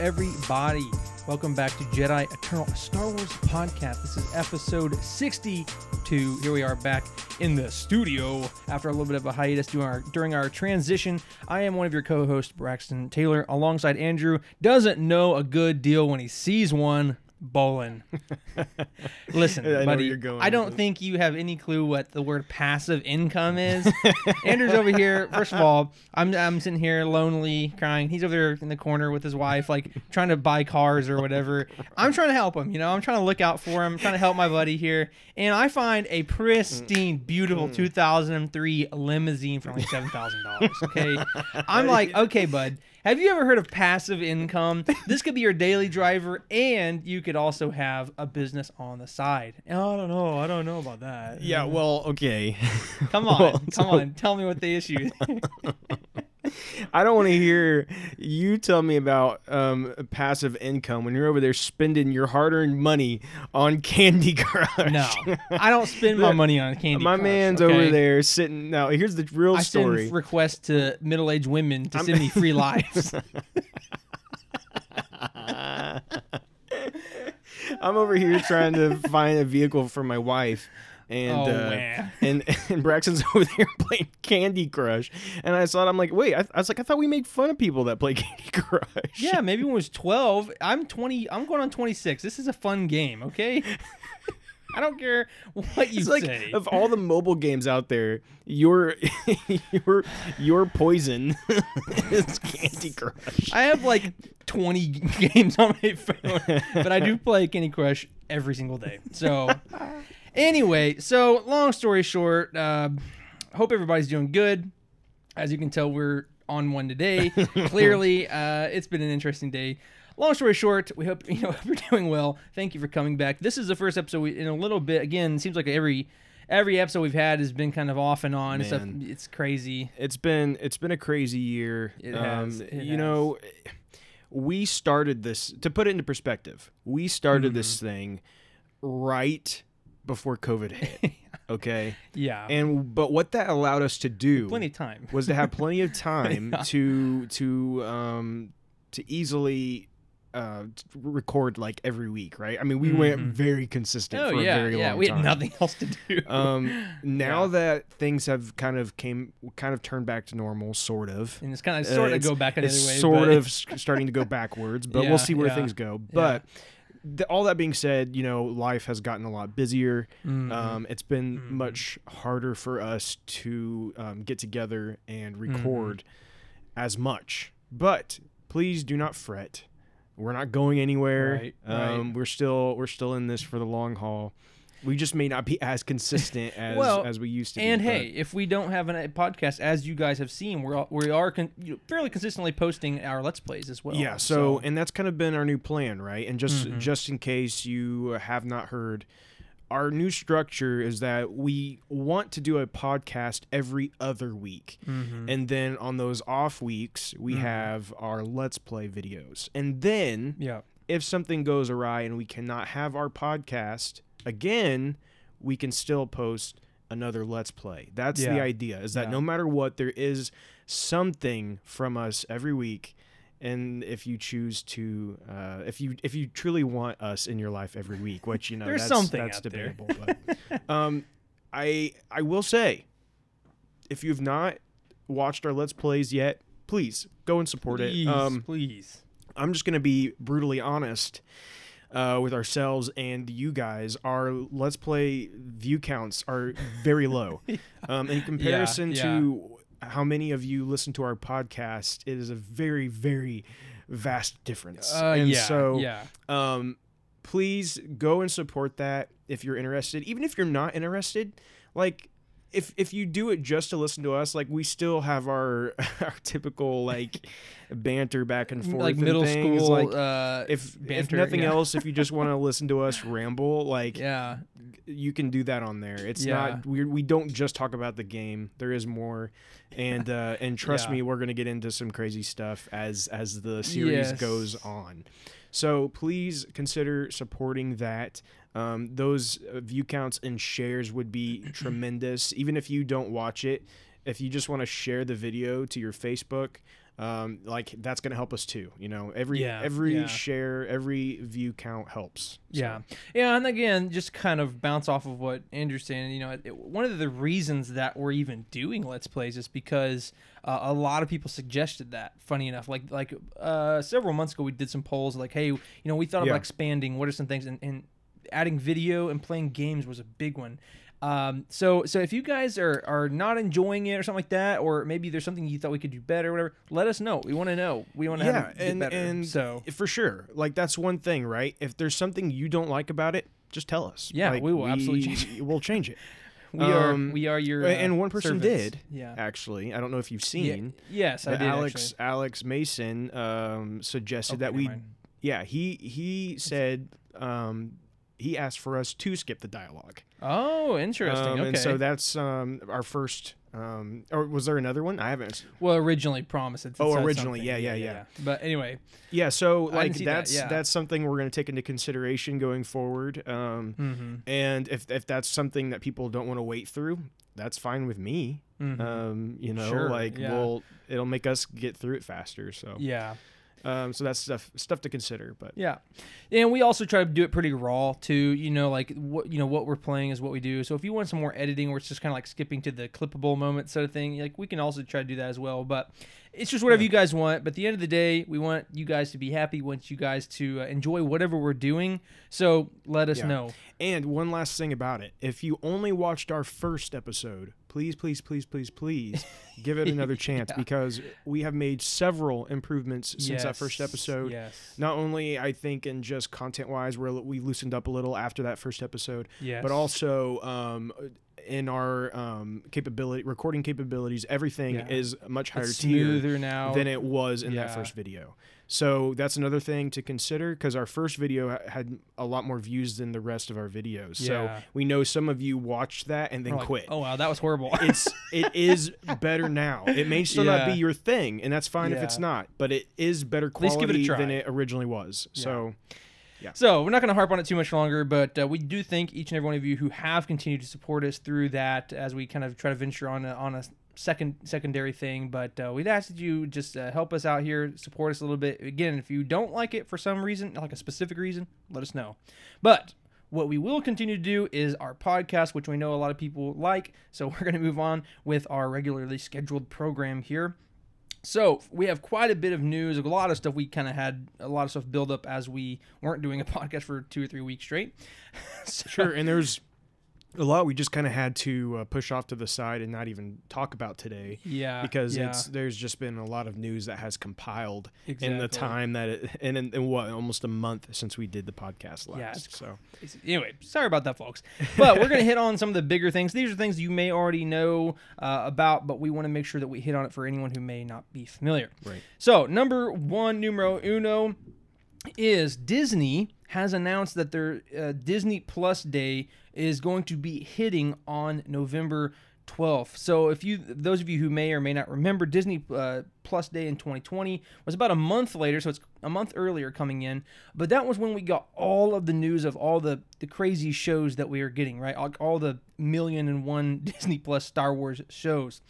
everybody. Welcome back to Jedi Eternal Star Wars podcast. This is episode 62. Here we are back in the studio after a little bit of a hiatus during our, during our transition. I am one of your co hosts, Braxton Taylor, alongside Andrew. Doesn't know a good deal when he sees one. Bolin. Listen, I buddy, you're going I don't think you have any clue what the word passive income is. Andrew's over here. First of all, I'm I'm sitting here lonely, crying. He's over there in the corner with his wife, like trying to buy cars or whatever. I'm trying to help him. You know, I'm trying to look out for him, trying to help my buddy here. And I find a pristine, beautiful mm. 2003 limousine for only seven thousand dollars. Okay, I'm like, okay, bud. Have you ever heard of passive income? This could be your daily driver, and you could also have a business on the side. I don't know. I don't know about that. Yeah, well, okay. Come on, Well, come so- on. Tell me what the issue. I don't want to hear you tell me about um, passive income when you're over there spending your hard-earned money on Candy Crush. no, I don't spend my money on candy. My Crush, man's okay? over there sitting. Now, here's the real I story. send requests to middle-aged women to I'm- send me free lives. I'm over here trying to find a vehicle for my wife. And, Oh, uh, and and Braxton's over there playing Candy Crush, and I thought I'm like, wait, I, I was like, I thought we make fun of people that play Candy Crush. yeah, maybe when I was 12. I'm 20. I'm going on 26. This is a fun game. Okay. I don't care what you It's like say. of all the mobile games out there, your your your poison is Candy Crush. I have like 20 games on my phone, but I do play Candy Crush every single day. So, anyway, so long story short, uh, hope everybody's doing good. As you can tell, we're on one today. Clearly, uh, it's been an interesting day. Long story short, we hope you know you're doing well. Thank you for coming back. This is the first episode we, in a little bit. Again, it seems like every every episode we've had has been kind of off and on. Man. it's crazy. It's been it's been a crazy year. It has, it you know, we started this to put it into perspective. We started this Mm-hmm. thing right before COVID hit. Okay, Yeah, and but what that allowed us to do plenty of time. was to have plenty of time Yeah. to to um to easily uh record like every week right i mean we went Mhm. very consistent Oh for yeah, a very yeah. long time. Yeah we had nothing else to do. um now Yeah. that things have kind of came kind of turned back to normal sort of and it's kind of uh, sort of it's- go back another way. sort but- of starting to go backwards but we'll see where things go but th- all that being said you know life has gotten a lot busier Mhm. um, it's been Mhm. much harder for us to um, get together and Mm-hmm. record as much. But please do not fret. We're not going anywhere. Right, um, right. We're still we're still in this for the long haul. We just may not be as consistent as Well, as we used to. and be, hey, if we don't have a podcast, as you guys have seen, we're all, we are con- you know, fairly consistently posting our let's plays as well. yeah. So, and that's kind of been our new plan, right? And just Mhm. just in case you have not heard, our new structure is that we want to do a podcast every other week. Mhm. And then on those off weeks, we Mhm. have our Let's Play videos. And then yeah, if something goes awry and we cannot have our podcast again, we can still post another Let's Play. That's the idea, is that Yeah. no matter what, there is something from us every week. And if you choose to, uh, if you if you truly want us in your life every week, which you know There's that's, something that's debatable, but um, I I will say, if you've not watched our Let's Plays yet, please go and support please, it. Um, please. I'm just gonna be brutally honest uh, with ourselves and you guys. Our Let's Play view counts are very low. um, in comparison yeah. to how many of you listen to our podcast, it is a very very vast difference. Uh, and yeah, so yeah, um, please go and support that if you're interested. Even if you're not interested, like if if you do it just to listen to us, like we still have our our typical like banter back and forth, like and middle things, school. Like uh, if if nothing yeah. else, if you just want to listen to us ramble, like yeah, you can do that on there. It's Yeah. not we we don't just talk about the game. There is more, and uh, and trust Yeah. me, we're gonna get into some crazy stuff as as the series Yes. goes on. So please consider supporting that. Um, those uh, view counts and shares would be tremendous. Even if you don't watch it, if you just want to share the video to your Facebook, um, like that's gonna help us too. You know, every Yeah, every yeah. share, every view count helps. So, Yeah, yeah, and again, just kind of bounce off of what Andrew's saying. You know, it, one of the reasons that we're even doing Let's Plays is because uh, a lot of people suggested that. Funny enough, like like uh, several months ago, we did some polls like, hey, you know, we thought Yeah. about expanding. What are some things? And, and adding video and playing games was a big one. Um, so so if you guys are are not enjoying it or something like that, or maybe there's something you thought we could do better, or whatever, let us know. We want to know. We want to yeah, have and better. and so for sure, like that's one thing, right? If there's something you don't like about it, just tell us. Yeah, Like, we will absolutely change We'll change it. we are um, we are your uh, and one person servants. did. Yeah. Actually, I don't know if you've Yeah, seen. yes, I did. Alex actually. Alex Mason um, suggested Okay, that we mind. yeah he he said um, he asked for us to skip the dialogue. Oh, interesting. Um, okay. And so that's um, our first. Um, or was there another one? I haven't. well, originally promised. It Oh, originally, something. yeah, yeah, yeah. But anyway, Yeah, so like see that, that's yeah. that's something we're going to take into consideration going forward. Um, hmm and if if that's something that people don't want to wait through, that's fine with me. Mhm. Um, you know, Sure, like yeah. we'll it'll make us get through it faster. So yeah, um, so that's stuff stuff to consider. But yeah, and we also try to do it pretty raw too. You know, like what you know what we're playing is what we do. So if you want some more editing, where it's just kind of like skipping to the clippable moment sort of thing, like we can also try to do that as well. But it's just whatever you guys want. But at the end of the day, we want you guys to be happy. We want you guys to uh, enjoy whatever we're doing. So let us Yeah. know. And one last thing about it. If you only watched our first episode, please, please, please, please, please give it another chance Yeah. because we have made several improvements since that first episode. Yes. Not only I think in just content wise, where we loosened up a little after that first episode, Yes. but also um, in our um, capability, recording capabilities, everything Yeah. is much higher it's tier now than it was in that first video. So that's another thing to consider because our first video had a lot more views than the rest of our videos. So we know some of you watched that and then like, quit. Oh wow, that was horrible. It's it is better now. It may still not be your thing, and that's fine if it's not. But it is better give it quality than it originally was. So So we're not going to harp on it too much longer, but uh, we do thank each and every one of you who have continued to support us through that as we kind of try to venture on a, on a second secondary thing. But uh, we'd ask that you just uh, help us out here, support us a little bit. Again, if you don't like it for some reason, like a specific reason, let us know. But what we will continue to do is our podcast, which we know a lot of people like. So we're going to move on with our regularly scheduled program here. So we have quite a bit of news, a lot of stuff. We kind of had a lot of stuff build up as we weren't doing a podcast for two or three weeks straight. So- sure, and there's a lot we just kind of had to uh, push off to the side and not even talk about today. Yeah, because yeah. it's there's just been a lot of news that has compiled in the time that it and in, in what almost a month since we did the podcast last. Yeah, so Anyway, sorry about that, folks. But we're going to hit on some of the bigger things. These are things you may already know uh, about, but we want to make sure that we hit on it for anyone who may not be familiar. Right. So, number one, numero uno, is Disney has announced that their uh, Disney Plus Day is going to be hitting on November 12th. So, if you, those of you who may or may not remember, Disney uh, Plus Day in 2020 was about a month later, so it's a month earlier coming in. But that was when we got all of the news of all the the crazy shows that we are getting, right? All, all the million and one Disney Plus Star Wars shows.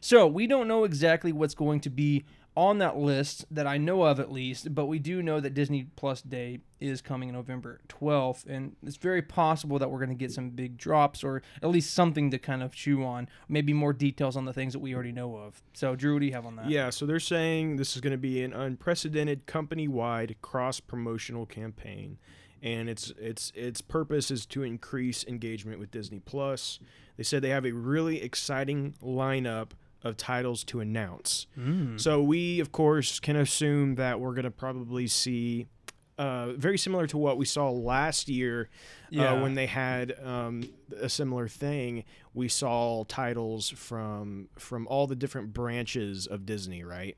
So we don't know exactly what's going to be on that list that I know of at least, but we do know that Disney Plus Day is coming November 12th, and it's very possible that we're going to get some big drops or at least something to kind of chew on, maybe more details on the things that we already know of. So, Drew, what do you have on that? yeah, so they're saying this is going to be an unprecedented company-wide cross-promotional campaign, and its its its purpose is to increase engagement with Disney Plus. They said they have a really exciting lineup of titles to announce. Mm. So we, of course, can assume that we're going to probably see. Uh, very similar to what we saw last year Yeah. uh, when they had um, a similar thing. We saw titles from from all the different branches of Disney, right?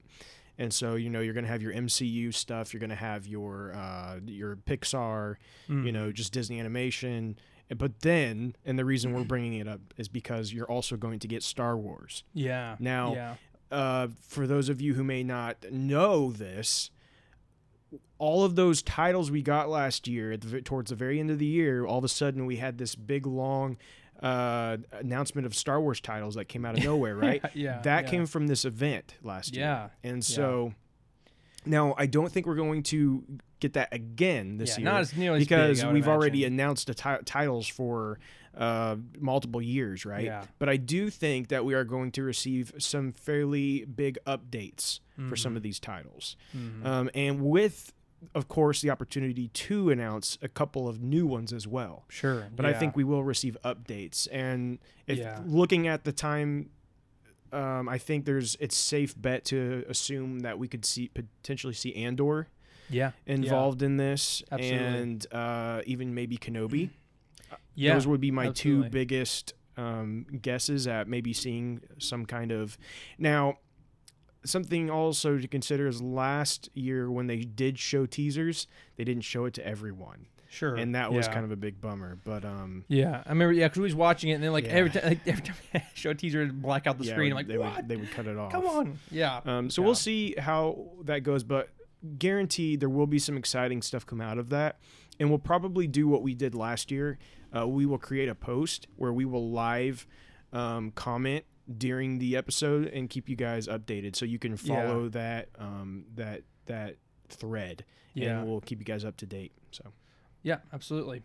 And so you know you're going to have your MCU stuff, you're going to have your uh, your Pixar, Mm. you know, just Disney animation, But then, and the reason we're bringing it up is because you're also going to get Star Wars. Yeah. Now, yeah. uh, for those of you who may not know this, all of those titles we got last year, at the, towards the very end of the year, all of a sudden we had this big long uh, announcement of Star Wars titles that came out of nowhere, right? Yeah, That yeah. came from this event last year. Yeah, And so now I don't think we're going to get that again this Yeah, year. not as nearly as big, because we've already announced the ti- titles for uh, multiple years, right? Yeah. But I do think that we are going to receive some fairly big updates for Mm-hmm. some of these titles, um, and with, of course, the opportunity to announce a couple of new ones as well. Sure. But I think we will receive updates, and if Yeah. looking at the time. Um, I think there's it's safe bet to assume that we could see potentially see Andor yeah involved in this, Absolutely. and uh, even maybe Kenobi. Yeah. Those would be my absolutely. two biggest um, guesses at maybe seeing some kind of. Now, something also to consider is last year when they did show teasers, they didn't show it to everyone, Sure. and that was yeah. kind of a big bummer. But um, Yeah, I remember. Yeah, because we was watching it, and then like Yeah. every time, like, every time show a teaser, black out the yeah, screen. I'm like, they what? would they would cut it off. Come on. Yeah. Um, so we'll see how that goes, but guaranteed there will be some exciting stuff come out of that. And we'll probably do what we did last year. Uh, we will create a post where we will live um, comment during the episode and keep you guys updated, so you can follow that um, that that thread, Yeah. and we'll keep you guys up to date. So Yeah, absolutely.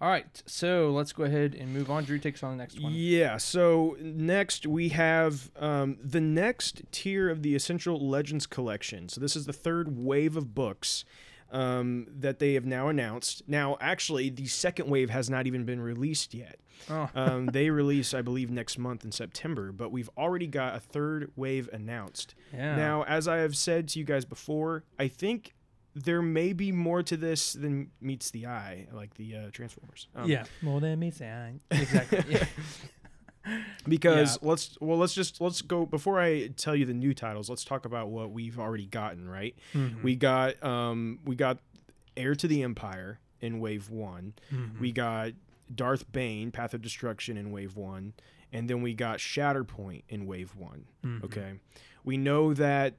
All right, so let's go ahead and move on. Drew takes on the next one. Yeah. So next we have um, the next tier of the Essential Legends collection. So this is the third wave of books um, that they have now announced. Now, actually, the second wave has not even been released yet. Oh. Um, they release, I believe, next month in September. But we've already got a third wave announced. Yeah. Now, as I have said to you guys before, I think there may be more to this than meets the eye, like the uh, Transformers. Um, yeah. More than me saying. Exactly. yeah. because let's well let's just let's go before i tell you the new titles let's talk about what we've already gotten right Mm-hmm. we got um we got heir to the empire in wave one Mm-hmm. we got darth bane path of destruction in wave one and then we got shatterpoint in wave one Mm-hmm. okay we know that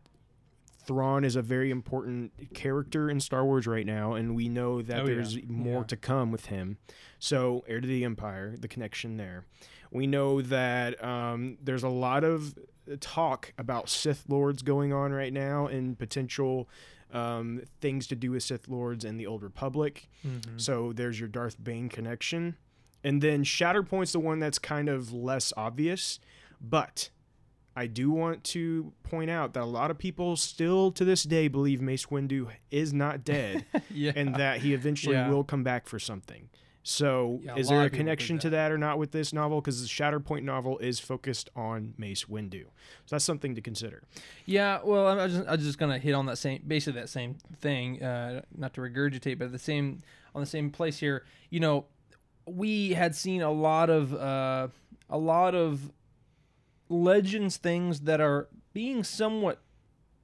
Thrawn is a very important character in Star Wars right now, and we know that Oh, yeah. there's more Yeah. to come with him. So, Heir to the Empire, the connection there. We know that um, there's a lot of talk about Sith Lords going on right now and potential um, things to do with Sith Lords and the Old Republic. Mm-hmm. So, there's your Darth Bane connection. And then Shatterpoint's the one that's kind of less obvious, but I do want to point out that a lot of people still to this day believe Mace Windu is not dead yeah. and that he eventually Yeah. will come back for something. So, Yeah, is there a connection think to that or not with this novel? Because the Shatterpoint novel is focused on Mace Windu. So, that's something to consider. Yeah, well, I'm I'm just, I'm just gonna hit on that same, basically that same thing. Uh, not to regurgitate, but the same on the same place here. You know, we had seen a lot of uh, a lot of legends things that are being somewhat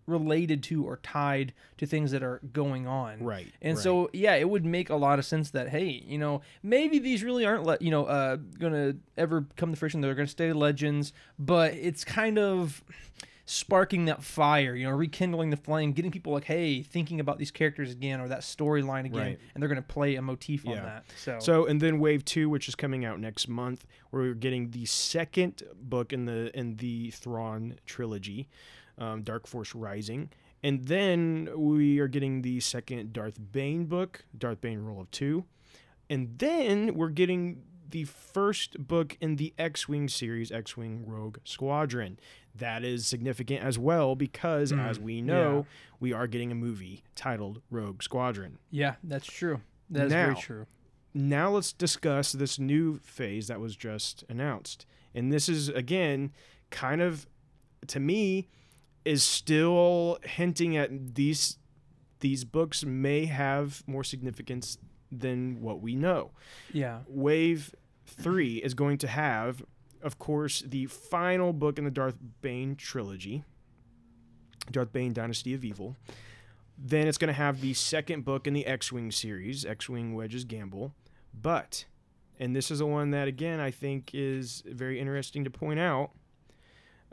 related to or tied to things that are going on. Right, And right. so yeah, it would make a lot of sense that hey, you know, maybe these really aren't le- you know, uh going to ever come to fruition. They're going to stay legends, but it's kind of sparking that fire, you know, rekindling the flame, getting people like, hey, thinking about these characters again or that storyline again, Right. and they're going to play a motif on that. So, So, and then Wave Two, which is coming out next month, where we're getting the second book in the in the Thrawn trilogy, um, Dark Force Rising, and then we are getting the second Darth Bane book, Darth Bane Rule of Two, and then we're getting the first book in the X-wing series, X-wing Rogue Squadron. That is significant as well because, hmm. as we know, yeah. we are getting a movie titled Rogue Squadron. yeah, that's true. That is very true. now let's discuss this new phase that was just announced. And this is again kind of to me is still hinting at these these books may have more significance than what we know. Yeah. Wave 3 is going to have of course the final book in the Darth Bane trilogy. Darth Bane Dynasty of Evil. Then it's going to have the second book in the X-Wing series, X-Wing Wedge's Gamble. But and this is the one that again I think is very interesting to point out.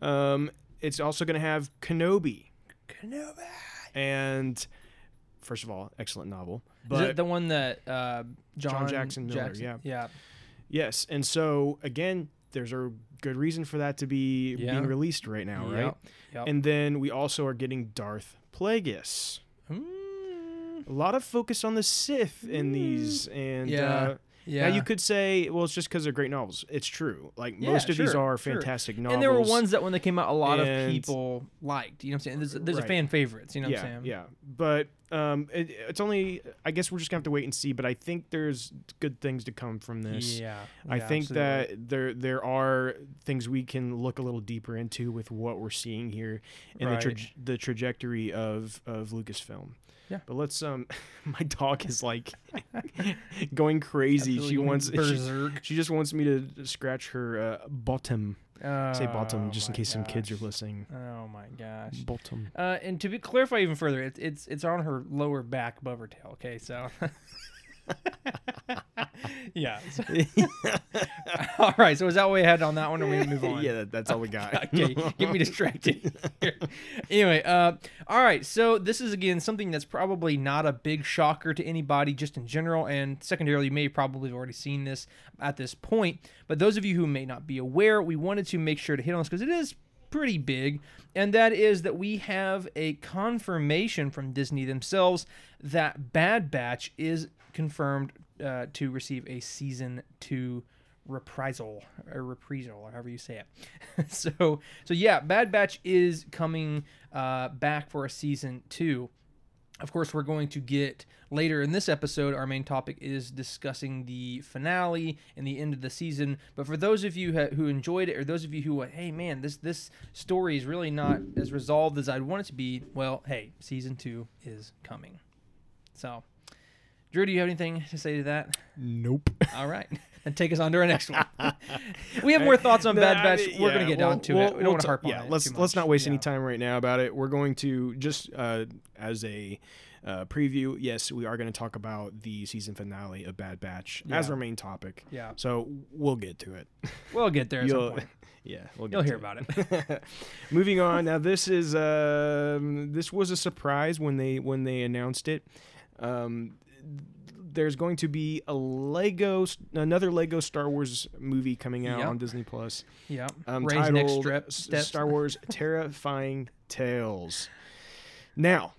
Um, it's also going to have Kenobi, Kenobi. and first of all, excellent novel. Is But it the one that uh, John, Jackson Miller, yeah. yeah. yes, and so again, there's a good reason for that to be Yeah. being released right now, right? Yep, yep. And then we also are getting Darth Plagueis. Mm, A lot of focus on the Sith in these, and Yeah, uh, yeah. Now you could say, well, it's just because they're great novels. It's true. Like Yeah, most of these sure, are sure. fantastic novels. and there were ones that when they came out, a lot of people liked. You know what I'm saying? There's, there's a fan favorites. You know yeah, what I'm saying? yeah. But um, it, it's only. I guess we're just gonna have to wait and see. But I think there's good things to come from this. Yeah. I yeah, think absolutely. that there there are things we can look a little deeper into with what we're seeing here in the tra- the trajectory of of Lucasfilm. Yeah. But let's um my dog is like going crazy. Absolutely she wants she, she just wants me to scratch her uh, bottom. Say bottom Oh just in case some kids are listening. Oh my gosh. Bottom. Uh, and to be, clarify even further, it's it's it's on her lower back above her tail. Okay, so. yeah. so- all right. So is that what we had on that one, or we move on? yeah, that, that's all we got. okay, get me distracted. anyway, uh, all right. So this is again something that's probably not a big shocker to anybody, just in general, and secondarily, you may probably have already seen this at this point. But those of you who may not be aware, we wanted to make sure to hit on this because it is pretty big, and that is that we have a confirmation from Disney themselves that Bad Batch is confirmed uh, to receive a season two reprisal or reprisal or however you say it. so so yeah, Bad Batch is coming uh, back for a season two. Of course, we're going to get later in this episode. Our main topic is discussing the finale and the end of the season. But for those of you who enjoyed it, or those of you who, went, hey man, this this story is really not as resolved as I'd want it to be. Well, hey, season two is coming. So, Drew, do you have anything to say to that? Nope. All right. And take us on to our next one. we have more thoughts on Bad Batch. We're yeah, going to get we'll- down to we'll- it. We don't we'll want to harp on yeah, it. let's let's not waste any time right now about it. We're going to just uh, as a uh, preview. Yes, we are going to talk about the season finale of Bad Batch as our main topic. Yeah. So we'll get to it. We'll get there at some You'll- point. yeah, we'll get You'll hear about it. Moving on. Now this is um, this was a surprise when they when they announced it. Um, there's going to be a Lego another Lego Star Wars movie coming out Yep. on Disney Plus. Yeah. Um, Ray's titled next strep, Star Wars Terrifying Tales. Now,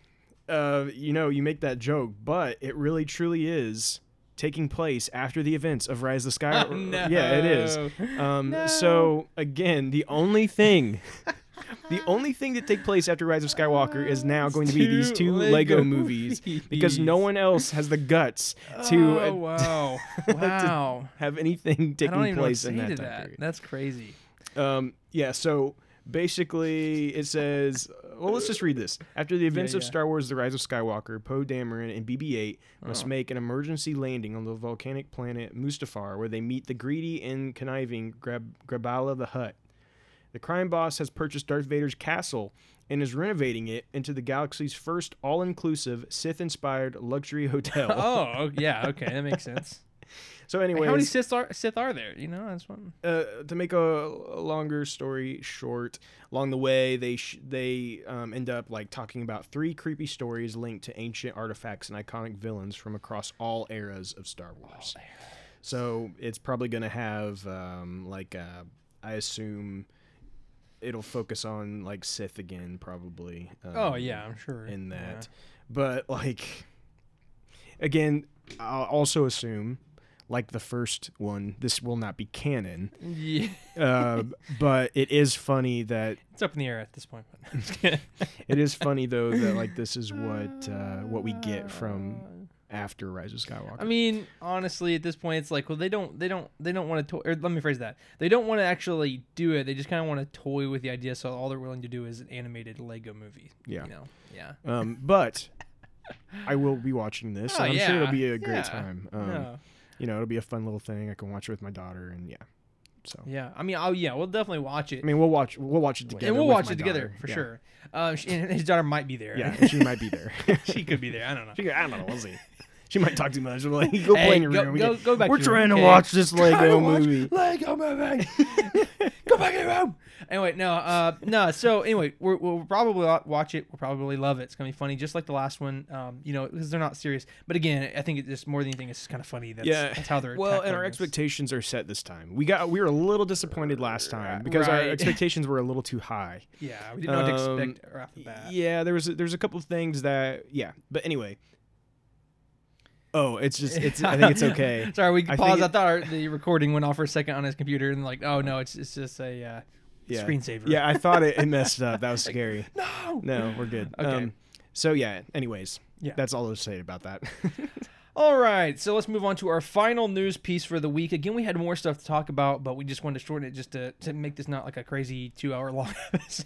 uh, you know, you make that joke, but it really truly is taking place after the events of Rise of Skywalker. Oh, no. Yeah, it is. Um, No. So again, the only thing, the only thing that take place after Rise of Skywalker is now going to be these Two Lego Lego, movies because no one else has the guts to Oh, uh, wow. wow. have anything taking even know what to place in that to time that. period. That's crazy. Um, yeah, so basically it says, well, let's just read this. After the events of yeah. Star Wars The Rise of Skywalker, Poe Dameron and BB 8 must Oh. make an emergency landing on the volcanic planet Mustafar, where they meet the greedy and conniving Grab- Graballa the Hutt. The crime boss has purchased Darth Vader's castle and is renovating it into the galaxy's first all inclusive Sith inspired luxury hotel. Oh, yeah. Okay. That makes sense. so, anyway. How many Sith are, Sith are there? You know, that's one. uh, to make a, a longer story short, along the way they sh- they um, end up like talking about three creepy stories linked to ancient artifacts and iconic villains from across all eras of Star Wars. So it's probably gonna have um, like uh, I assume it'll focus on like Sith again, probably. Um, Oh, yeah. I'm sure. in Yeah. that, but like again, I'll also assume. Like the first one, this will not be canon Yeah. uh, but it is funny that It's up in the air at this point. But it is funny though that like this is what uh, what we get from after Rise of Skywalker. I mean, honestly, at this point, it's like, well, they don't, they don't, they don't want to. To- or let me phrase that: they don't want to actually do it. They just kind of want to toy with the idea. So all they're willing to do is an animated Lego movie. Yeah. You know. Yeah. um, but I will be watching this. Oh, and I'm sure it'll be a great Yeah. time. Um, yeah. You know, it'll be a fun little thing. I can watch it with my daughter, and yeah. So Yeah. I mean, oh yeah, we'll definitely watch it. I mean, we'll watch we'll watch it together. and we'll watch it together daughter. for Yeah. sure. Uh, she, and his daughter might be there. Yeah, and she might be there. she could be there. I don't know. She- I don't know. We'll see. she might talk too much. I'm like, go Hey, play in your go- room. we go, go back. We're trying room, to okay? watch this Lego movie. Lego movie. Go back in your room. Anyway, no, uh, no. So anyway, we're, we'll probably watch it. We'll probably love it. It's gonna be funny, just like the last one. Um, you know, because they're not serious. But again, I think it just more than anything, it's just kind of funny. That's, yeah, that's how they're. well, and our this. expectations are set this time. We got we were a little disappointed last time because our expectations were a little too high. Yeah, we didn't know what to Um, expect right off the bat. Yeah, there was there's a couple of things that yeah, but anyway. Oh, it's just it's I think it's okay. Sorry, we I paused. I thought our, the recording went off for a second on his computer, and like, oh no, it's it's just a uh, yeah. screensaver. Yeah, I thought it, it messed up. That was scary. No. No, we're good. Okay. Um, so yeah. Anyways, Yeah. that's all I'll say about that. All right, so let's move on to our final news piece for the week. Again, we had more stuff to talk about, but we just wanted to shorten it just to, to make this not like a crazy two hour long episode.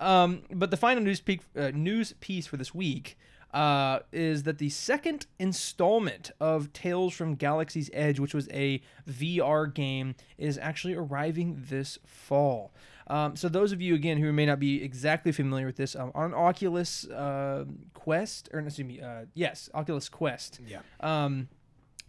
Um, but the final news, peak, uh, news piece for this week uh, is that the second installment of Tales from Galaxy's Edge, which was a VR game, is actually arriving this fall. Um, so those of you again who may not be exactly familiar with this, um, on Oculus uh, Quest, or excuse me, uh, yes, Oculus Quest, Yeah. um,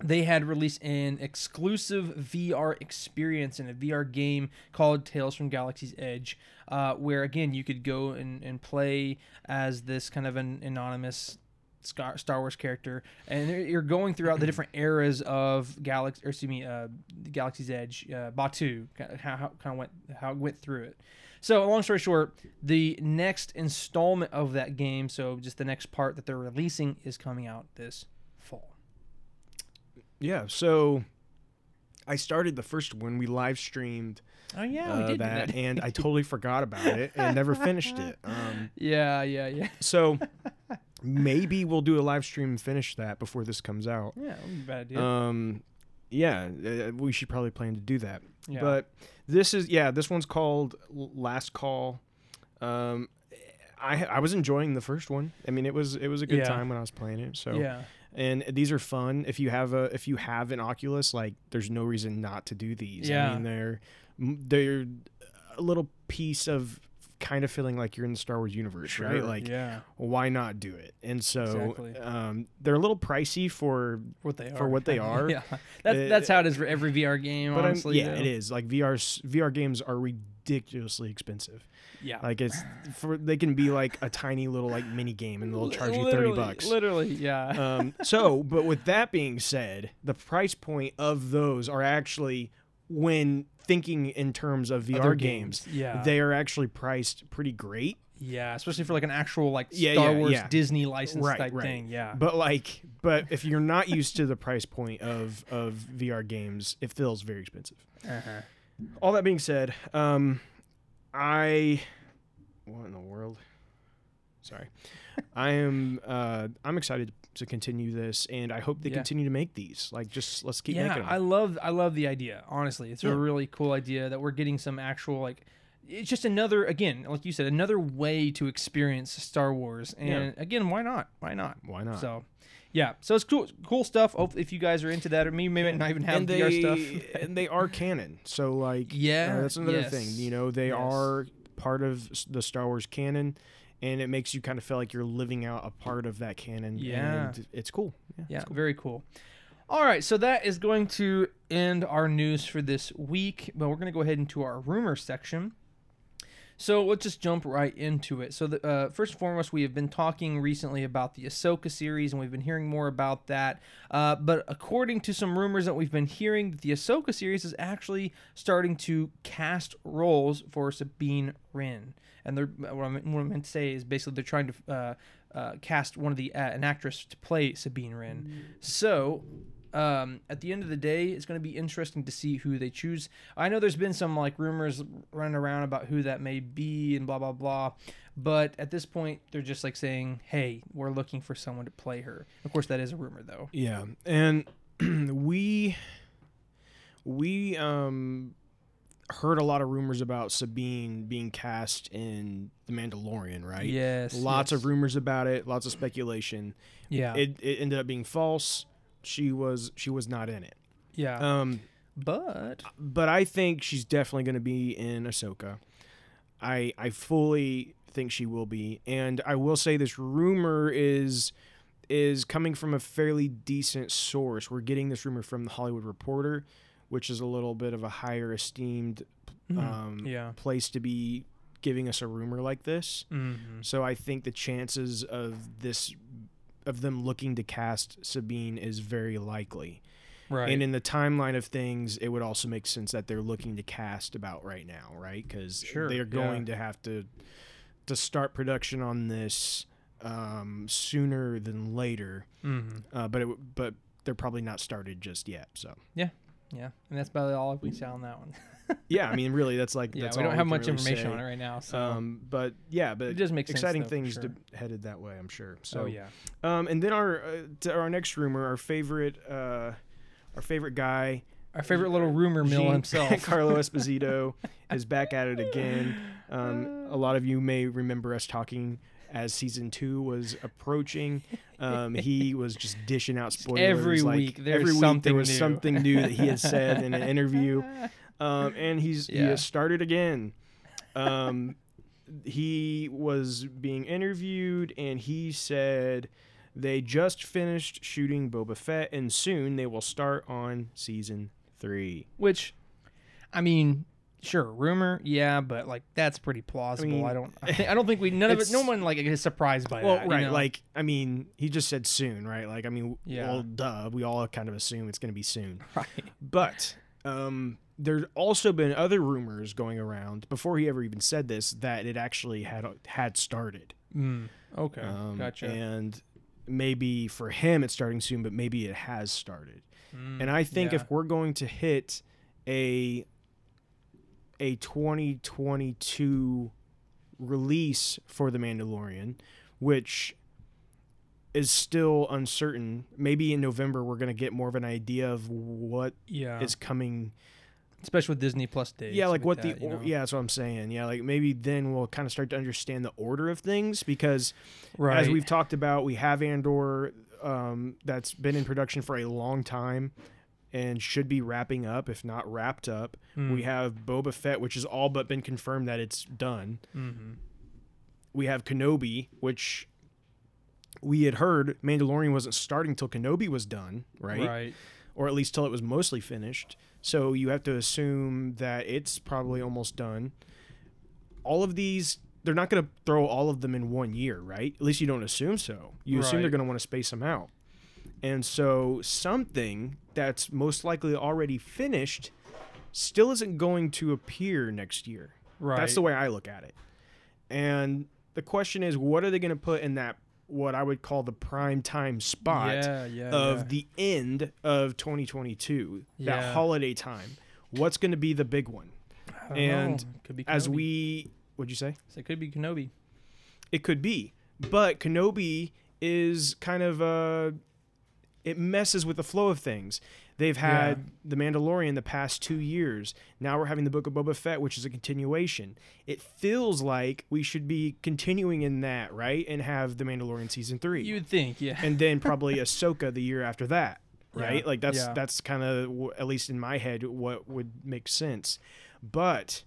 they had released an exclusive VR experience in a VR game called Tales from Galaxy's Edge, uh, where again you could go and, and play as this kind of an anonymous Star Wars character, and you're- going throughout the different eras of Galaxy, or excuse me, uh, Galaxy's Edge, uh, Batuu, how, how kind of went how it went through it. So, long story short, the next installment of that game, so just the next part that they're releasing, is coming out this. Yeah. So I started the first one. We live streamed Oh yeah, uh, we did that, that. and I totally forgot about it and never finished it. Um, yeah, yeah, yeah. so maybe we'll do a live stream and finish that before this comes out. Yeah, that wouldn't be a bad idea. Um, yeah, uh, we should probably plan to do that. Yeah. But this is yeah, this one's called Last Call. Um, I I was enjoying the first one. I mean, it was it was a good Yeah. time when I was playing it. So yeah, and these are fun. If you have a if you have an Oculus, like there's no reason not to do these. Yeah. I mean, they're they're a little piece of kind of feeling like you're in the Star Wars universe, right? Like yeah, why not do it? And so Exactly. um, they're a little pricey for what they are for what they are. yeah, that's Uh, that's how it is for every VR game. but I'm, honestly, yeah, though. it is. Like VR VR games are ridiculously expensive. Yeah, Like it's for they can be like a tiny little like mini game and they'll charge you 30 bucks. Literally, yeah. Um so, but with that being said, the price point of those are actually when thinking in terms of VR Other games, games, yeah. they are actually priced pretty great. yeah, especially for like an actual like Yeah, Star yeah, Wars yeah. Disney license Right, type right. thing. Yeah, But like but if you're not used to the price point of of VR games, it feels very expensive. uh-huh. All that being said, um, I what in the world? Sorry, I am. Uh, I'm excited to continue this, and I hope they Yeah. continue to make these. Like, just let's keep yeah, making them. I love I love the idea. Honestly, it's Yeah. a really cool idea that we're getting some actual like. It's just another again, like you said, another way to experience Star Wars. And again, why not? Why not? Why not? So, yeah. So it's cool, cool stuff. If you guys are into that, or me, maybe not even have and VR stuff. and they are canon. So like, Yeah, uh, that's another yes, thing. You know, they yes. are part of the Star Wars canon. And it makes you kind of feel like you're living out a part of that canon. Yeah. and it's cool. Yeah, Yeah, it's cool. very cool. All right, so that is going to end our news for this week, but we're going to go ahead into our rumor section. So let's just jump right into it. So, the, uh, first and foremost, we have been talking recently about the Ahsoka series, and we've been hearing more about that. Uh, but according to some rumors that we've been hearing, the Ahsoka series is actually starting to cast roles for Sabine Wren. And they're what, I'm, what I meant to say is basically they're trying to uh, uh, cast one of the uh, an actress to play Sabine Wren. So um, at the end of the day, it's going to be interesting to see who they choose. I know there's been some like rumors running around about who that may be and blah blah blah, but at this point, they're just like saying, "Hey, we're looking for someone to play her." Of course, that is a rumor though. Yeah, and we we um heard a lot of rumors about Sabine being cast in The Mandalorian, right? Yes, Lots yes. of rumors about it, lots of speculation. Yeah, It it ended up being false. She was she was not in it. yeah, Um but but I think she's definitely going to be in Ahsoka. I I fully think she will be, and I will say this rumor is is coming from a fairly decent source. We're getting this rumor from the Hollywood Reporter, which is a little bit of a higher esteemed um, yeah. place to be giving us a rumor like this. Mm-hmm. So I think the chances of this of them looking to cast Sabine is very likely. Right. And in the timeline of things, it would also make sense that they're looking to cast about right now, right? Because Sure, they're yeah. going to have to to start production on this um, sooner than later. mm-hmm. Uh, but it, but they're probably not started just yet. So Yeah, and that's about all we say on that one. yeah, I mean, really, that's like yeah, that's we don't have can much really information say. on it right now. So Um, but yeah, but It does make sense, exciting though, things sure. to, headed that way, I'm sure. So oh yeah, Um, and then our uh, to our next rumor, our favorite, uh, our favorite guy, our favorite little rumor mill Gian- himself. Carlo Esposito, is back at it again. Um, a lot of you may remember us talking as season two was approaching. Um, he was just dishing out spoilers every like, week there's every week something there was new. something new that he had said in an interview, um, and he's he has started again. Um, he was being interviewed and he said they just finished shooting Boba Fett and soon they will start on season three. Which, I mean, sure, rumor, yeah, but like that's pretty plausible. I, mean, don't, I, think, I don't think we none of it. No one like is surprised by Well, that. you right, know? like I mean, he just said soon, right? Like I mean, Yeah. well, duh, we all kind of assume it's going to be soon. right. But um, there's also been other rumors going around before he ever even said this that it actually had had started. Mm, okay, Um, gotcha. And maybe for him it's starting soon, but maybe it has started. and I think Mm, yeah. if we're going to hit a a 2022 release for The Mandalorian, which is still uncertain, maybe in November we're going to get more of an idea of what yeah, is coming. especially with Disney Plus days. Yeah, like what that, the you know? yeah, that's what I'm saying. Yeah, like maybe then we'll kind of start to understand the order of things because right. as we've talked about, we have Andor um, that's been in production for a long time and should be wrapping up, if not wrapped up. Hmm. We have Boba Fett, which has all but been confirmed that it's done. Mhm. We have Kenobi, which we had heard Mandalorian wasn't starting till Kenobi was done, right? right. Or at least till it was mostly finished. So you have to assume that it's probably almost done. All of these, they're not going to throw all of them in one year, right? At least you don't assume so. You assume they're going to want to space them out. And so something that's most likely already finished still isn't going to appear next year. Right. That's the way I look at it. And the question is, what are they going to put in that what I would call the prime time spot Yeah, yeah, of yeah. the end of 2022, Yeah. that holiday time? What's going to be the big one? And could be As we, what'd you say? So it could be Kenobi. It could be, but Kenobi is kind of uh it messes with the flow of things. They've had The Mandalorian the past two years. Now we're having the Book of Boba Fett, which is a continuation. It feels like we should be continuing in that, right? And have The Mandalorian season three, You would think, yeah. and then probably Ahsoka the year after that, right? Yeah, Like that's yeah. that's kind of at least in my head what would make sense. But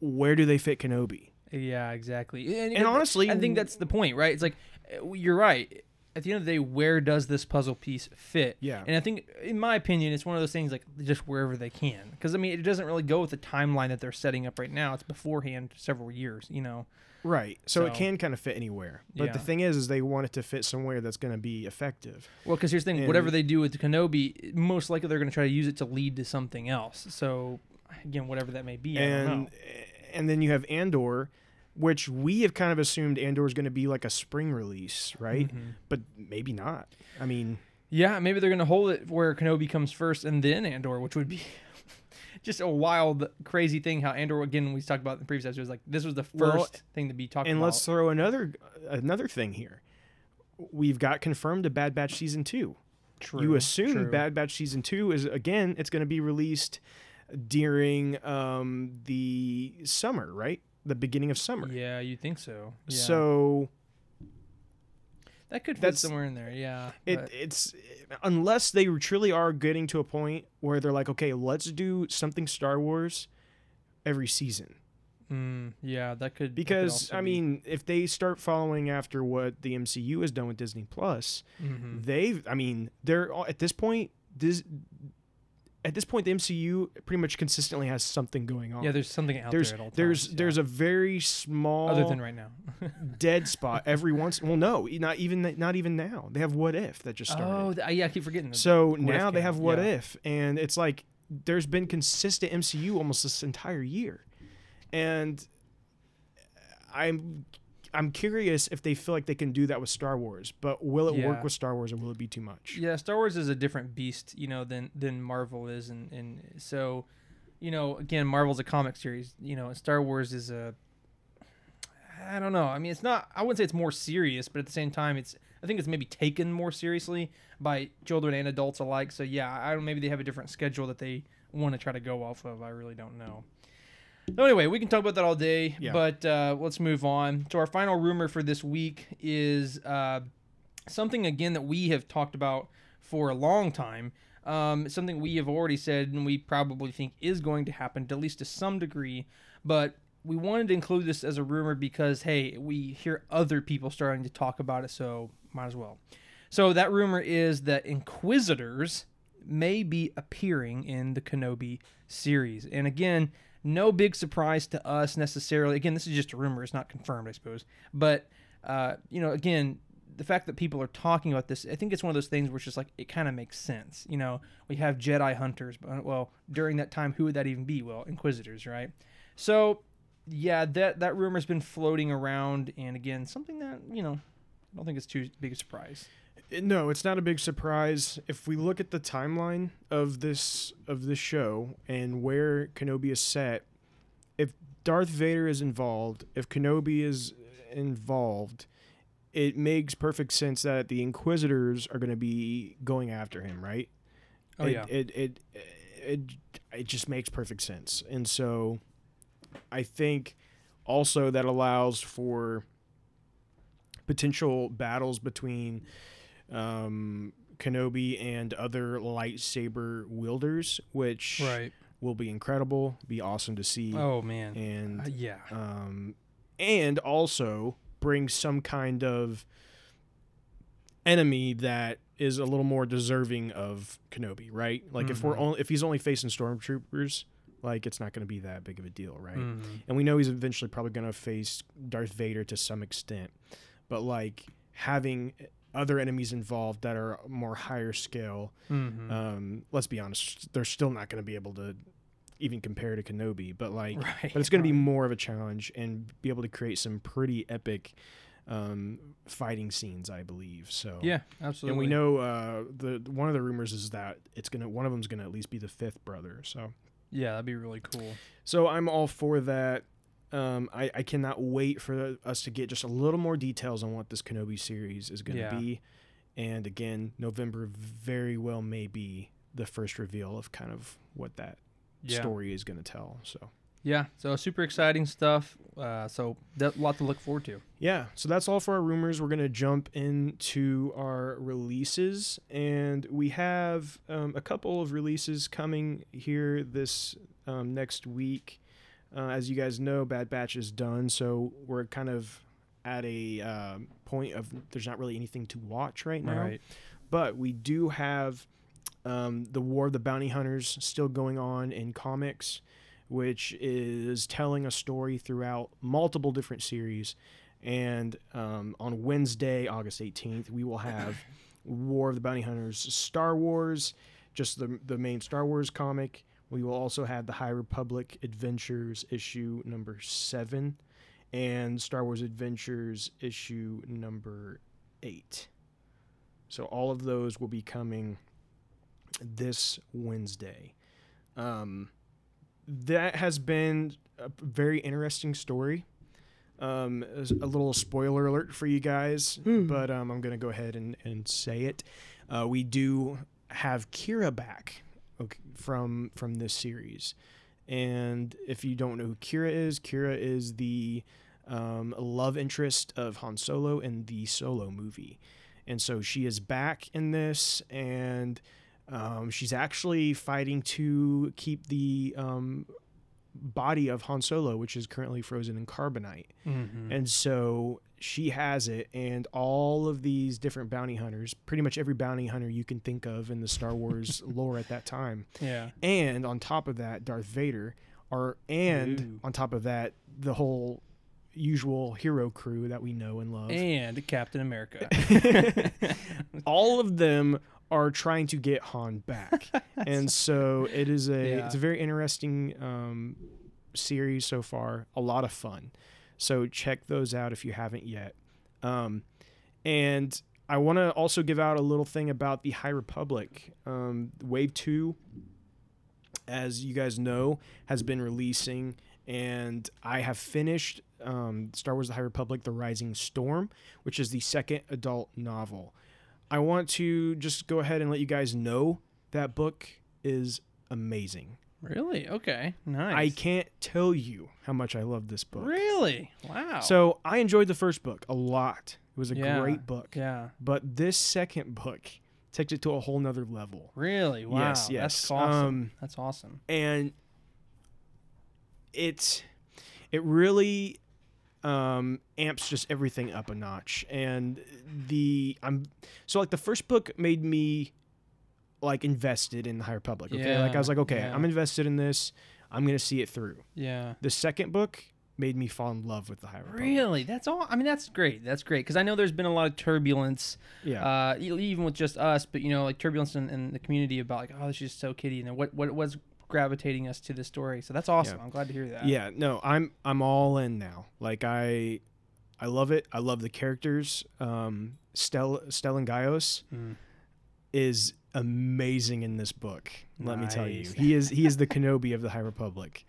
where do they fit Kenobi? Yeah, exactly. And, And honestly- I think that's the point, right? It's like uh, you're right. At the end of the day, where does this puzzle piece fit? Yeah. And I think, in my opinion, it's one of those things like just wherever they can, because I mean, it doesn't really go with the timeline that they're setting up right now. It's beforehand several years, you know. Right. So, it can kind of fit anywhere. But the thing is, is they want it to fit somewhere that's going to be effective. Well, because here's the thing: And- whatever they do with Kenobi, most likely they're going to try to use it to lead to something else. So, again, whatever that may be, I don't and know. and then you have Andor, which we have kind of assumed Andor is going to be like a spring release, right? Mm-hmm. But maybe not. I mean, Yeah, maybe they're going to hold it where Kenobi comes first and then Andor, which would be just a wild, crazy thing. How Andor, again, we talked about in the previous episode, was like this was the first Well, thing to be talked about. and about. let's throw another another thing here. We've got confirmed a Bad Batch season two. True, you assume true. Bad Batch season two is again it's going to be released during um, the summer, right? The beginning of summer. Yeah, you think so? Yeah. So that could fit that's- somewhere in there. Yeah. it but- it's unless they truly are getting to a point where they're like, okay, let's do something Star Wars every season. Mm, yeah, that could that could Because I be- mean, if they start following after what the MCU has done with Disney Plus, Mhm. they've I mean, they're at this point this at this point the MCU pretty much consistently has something going on. yeah, there's something out there's there at all there's times, there's yeah. a very small other than right now. dead spot every once well no not even not even now they have what if that just started oh, yeah, I keep forgetting. that. so What now they have what yeah. if and it's like there's been consistent mcu almost this entire year and i'm i'm curious if they feel like they can do that with star wars but will it Yeah. work with star wars or will it be too much Yeah, Star Wars is a different beast, you know, than than Marvel is, and and so, you know, again, Marvel's a comic series, you know, and Star Wars is a. I don't know. I mean, it's not. I wouldn't say it's more serious, but at the same time, it's. I think it's maybe taken more seriously by children and adults alike. So yeah, I don't. Maybe they have a different schedule that they want to try to go off of. I really don't know. So anyway, we can talk about that all day, Yeah. but uh, let's move on. So our final rumor for this week is uh, something again that we have talked about for a long time. Um, something we have already said and we probably think is going to happen, at least to some degree. But we wanted to include this as a rumor because hey, we hear other people starting to talk about it, so might as well. So that rumor is that Inquisitors may be appearing in the Kenobi series, and again, no big surprise to us necessarily. Again, this is just a rumor; it's not confirmed, I suppose. But uh, you know, again, the fact that people are talking about this, I think it's one of those things where it's just like it kind of makes sense. You know, we have Jedi hunters, but well, during that time, who would that even be? Well, Inquisitors, right? So, yeah, that that rumor's been floating around, and again, something that you know, I don't think it's too big a surprise. no it's not a big surprise. If we look at the timeline of this of this show and where kenobi is set if darth vader is involved if kenobi is involved it makes perfect sense that the inquisitors are going to be going after him right? Oh it, yeah, it, it it it just makes perfect sense. And so i think also that allows for potential battles between um kenobi and other lightsaber wielders which right. will be incredible be awesome to see Oh man, and Uh, yeah, um, and also bring some kind of enemy that is a little more deserving of Kenobi, right? Like if we're Mhm. only if he's only facing stormtroopers, like it's not going to be that big of a deal, right? Mhm. And we know he's eventually probably going to face Darth Vader to some extent, but like having other enemies involved that are more higher scale, Mhm. um, let's be honest, they're still not going to be able to even compare to Kenobi, but like right, but it's going to be more of a challenge and be able to create some pretty epic um, fighting scenes, I believe. So Yeah, absolutely. and we know uh, the one of the rumors is that it's gonna one of them's gonna at least be the fifth brother. So Yeah, that'd be really cool. so I'm all for that. Um, I, I cannot wait for us to get just a little more details on what this Kenobi series is going to Yeah. be. And again, November very well may be the first reveal of kind of what that Yeah. story is going to tell. So Yeah, so super exciting stuff. Uh, so a lot to look forward to. Yeah, so that's all for our rumors. We're going to jump into our releases, and we have um, a couple of releases coming here this um, next week. Uh, as you guys know, Bad Batch is done, so we're kind of at a um, point of there's not really anything to watch right now. Right. But we do have um, the War of the Bounty Hunters still going on in comics, which is telling a story throughout multiple different series. And um, on Wednesday, August 18th, we will have War of the Bounty Hunters Star Wars, just the, the main Star Wars comic. We will also have the High Republic Adventures issue number seven and Star Wars Adventures issue number eight. So all of those will be coming this Wednesday. Um, that has been a very interesting story. Um, a little spoiler alert for you guys, but um, I'm gonna go ahead and, and say it. Uh, we do have Kira back okay, from from this series, and if you don't know who Kira is, Kira is the um, love interest of Han Solo in the Solo movie, and so she is back in this, and um, she's actually fighting to keep the um, body of Han Solo, which is currently frozen in carbonite. And so she has it, and all of these different bounty hunters, pretty much every bounty hunter you can think of in the Star Wars lore at that time, Yeah. and on top of that, Darth Vader, are and Ooh. on top of that, the whole usual hero crew that we know and love. And Captain America. all of them are trying to get Han back, and so it is a Yeah. it's a very interesting um, series so far. A lot of fun, so check those out if you haven't yet. Um, and I want to also give out a little thing about the High Republic. Um, Wave Two, as you guys know, has been releasing, and I have finished um, Star Wars: The High Republic: The Rising Storm, which is the second adult novel. I want to just go ahead and let you guys know that book is amazing. Really? Okay. Nice. I can't tell you how much I love this book. Really? Wow. So I enjoyed the first book a lot. It was a Yeah. great book. yeah. But this second book takes it to a whole nother level. Really? Wow. Yes, yes. That's awesome. Um, That's awesome. and it it really um amps just everything up a notch and the i'm so like the first book made me like invested in the high republic okay like i was like okay yeah. i'm invested in this i'm gonna see it through Yeah. the second book made me fall in love with the high republic Really? That's all. I mean, that's great. That's great because I know there's been a lot of turbulence, yeah uh, even with just us, but you know, like turbulence in, in the community about like, oh, this is so kiddie, and then what what was gravitating us to this story. So that's awesome. Yeah. I'm glad to hear that. yeah no i'm i'm all in now like i i love it i love the characters um stel stellan Gios Mm. Is amazing in this book let me tell you he is he is the kenobi of the high republic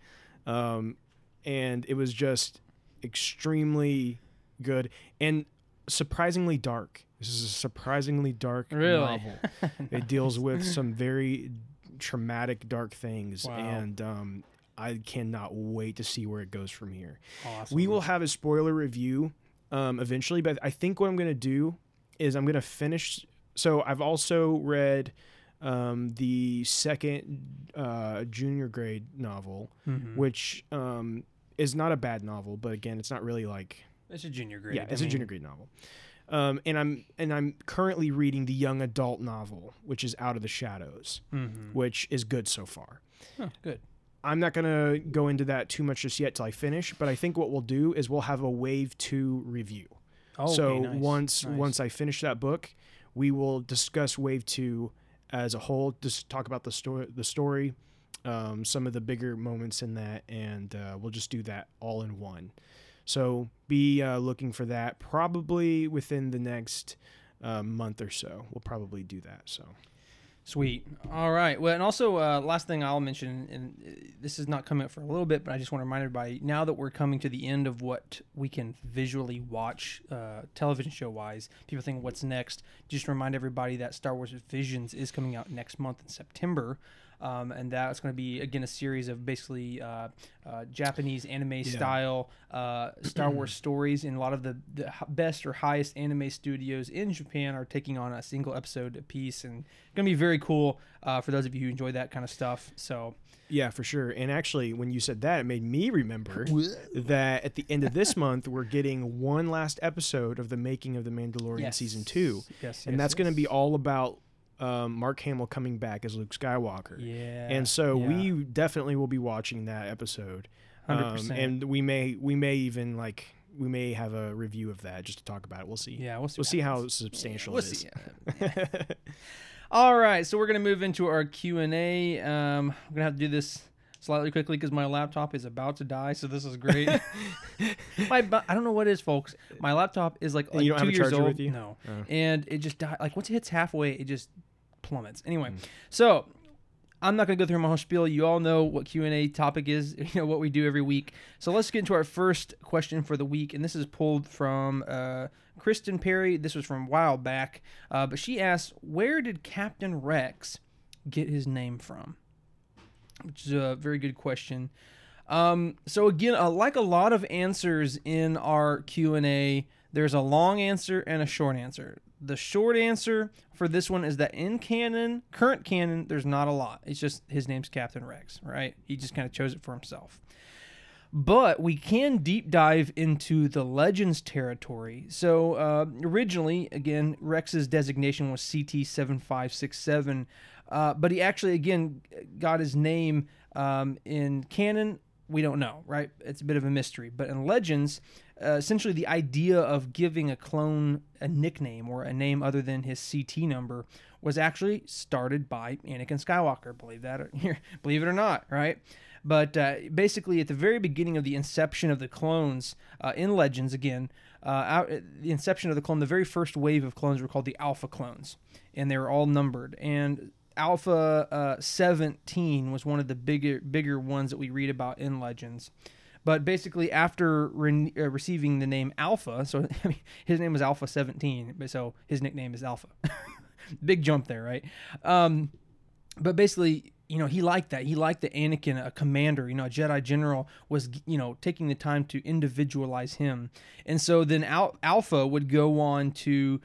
um and it was just extremely good and surprisingly dark this is a surprisingly dark Really? novel it deals with some very traumatic dark things Wow. and um I cannot wait to see where it goes from here. Awesome. We will have a spoiler review um, eventually, but I think what I'm going to do is I'm going to finish. So I've also read um, the second uh, junior grade novel, Mhm. which um, is not a bad novel, but again, it's not really like It's a junior grade. yeah, I it's a mean, junior grade novel. Um, and I'm and I'm currently reading the young adult novel, which is Out of the Shadows, mhm. which is good so far. Huh, good. I'm not gonna go into that too much just yet till I finish, but I think what we'll do is we'll have a wave two review. Oh, so okay, nice, once nice. once I finish that book, we will discuss wave two as a whole. Just talk about the story, the story, um, some of the bigger moments in that, and uh, we'll just do that all in one. So be uh, looking for that probably within the next uh, month or so. We'll probably do that. So Sweet. All right. Well, and also, uh, last thing I'll mention, and uh, this is not coming up for a little bit, but I just want to remind everybody now that we're coming to the end of what we can visually watch uh, television show wise, people think, what's next? Just remind everybody that Star Wars Visions is coming out next month in September. Um, and that's going to be, again, a series of basically uh, uh, Japanese anime style uh, Star Wars stories. And a lot of the, the best or highest anime studios in Japan are taking on a single episode a piece. And going to be very cool uh, for those of you who enjoy that kind of stuff. So, Yeah, for sure. And actually, when you said that, it made me remember that at the end of this month, we're getting one last episode of the making of the Mandalorian Yes. season two, yes. and yes, that's going to be all about um, Mark Hamill coming back as Luke Skywalker. Yeah. And so yeah. we definitely will be watching that episode, Um, 100%. and we may we may even like we may have a review of that just to talk about it. We'll see. Yeah, we'll see. we'll see how happens. substantial We'll it is. see. All right, so we're gonna move into our Q and A. Um, we're gonna have to do this slightly quickly because my laptop is about to die. So this is great. my bu- I don't know what it is, folks. My laptop is like, like you don't two have a years charger old. with you? No, Oh. and it just died. Like once it hits halfway, it just plummets. Anyway, Mm. so I'm not gonna go through my whole spiel. You all know what Q and A topic is. You know what we do every week. So let's get into our first question for the week, and this is pulled from uh, Kristen Perry. This was from a while back, uh, but she asks, "Where did Captain Rex get his name from?" Which is a very good question. Um, so again, uh, like a lot of answers in our Q and A, There's a long answer and a short answer. The short answer for this one is that in canon, current canon, there's not a lot. It's just his name's Captain Rex, right? He just kind of chose it for himself. But we can deep dive into the Legends territory. So uh, originally, again, Rex's designation was CT seven five six seven, uh, but he actually again got his name um, in canon. We don't know, right? It's a bit of a mystery. But in Legends, uh, essentially the idea of giving a clone a nickname or a name other than his CT number was actually started by Anakin Skywalker. Believe that, or, believe it or not, right? But uh, basically, at the very beginning of the inception of the clones uh, in Legends, again, uh, out, the inception of the clone, the very first wave of clones were called the Alpha clones, and they were all numbered. And Alpha uh, 17 was one of the bigger bigger ones that we read about in Legends. But basically, after re- uh, receiving the name Alpha, so I mean, his name was Alpha 17, but so his nickname is Alpha. Big jump there, right? Um, but basically, you know, he liked that. He liked that Anakin, a commander, you know, a Jedi general, was, you know, taking the time to individualize him. And so then Al- Alpha would go on to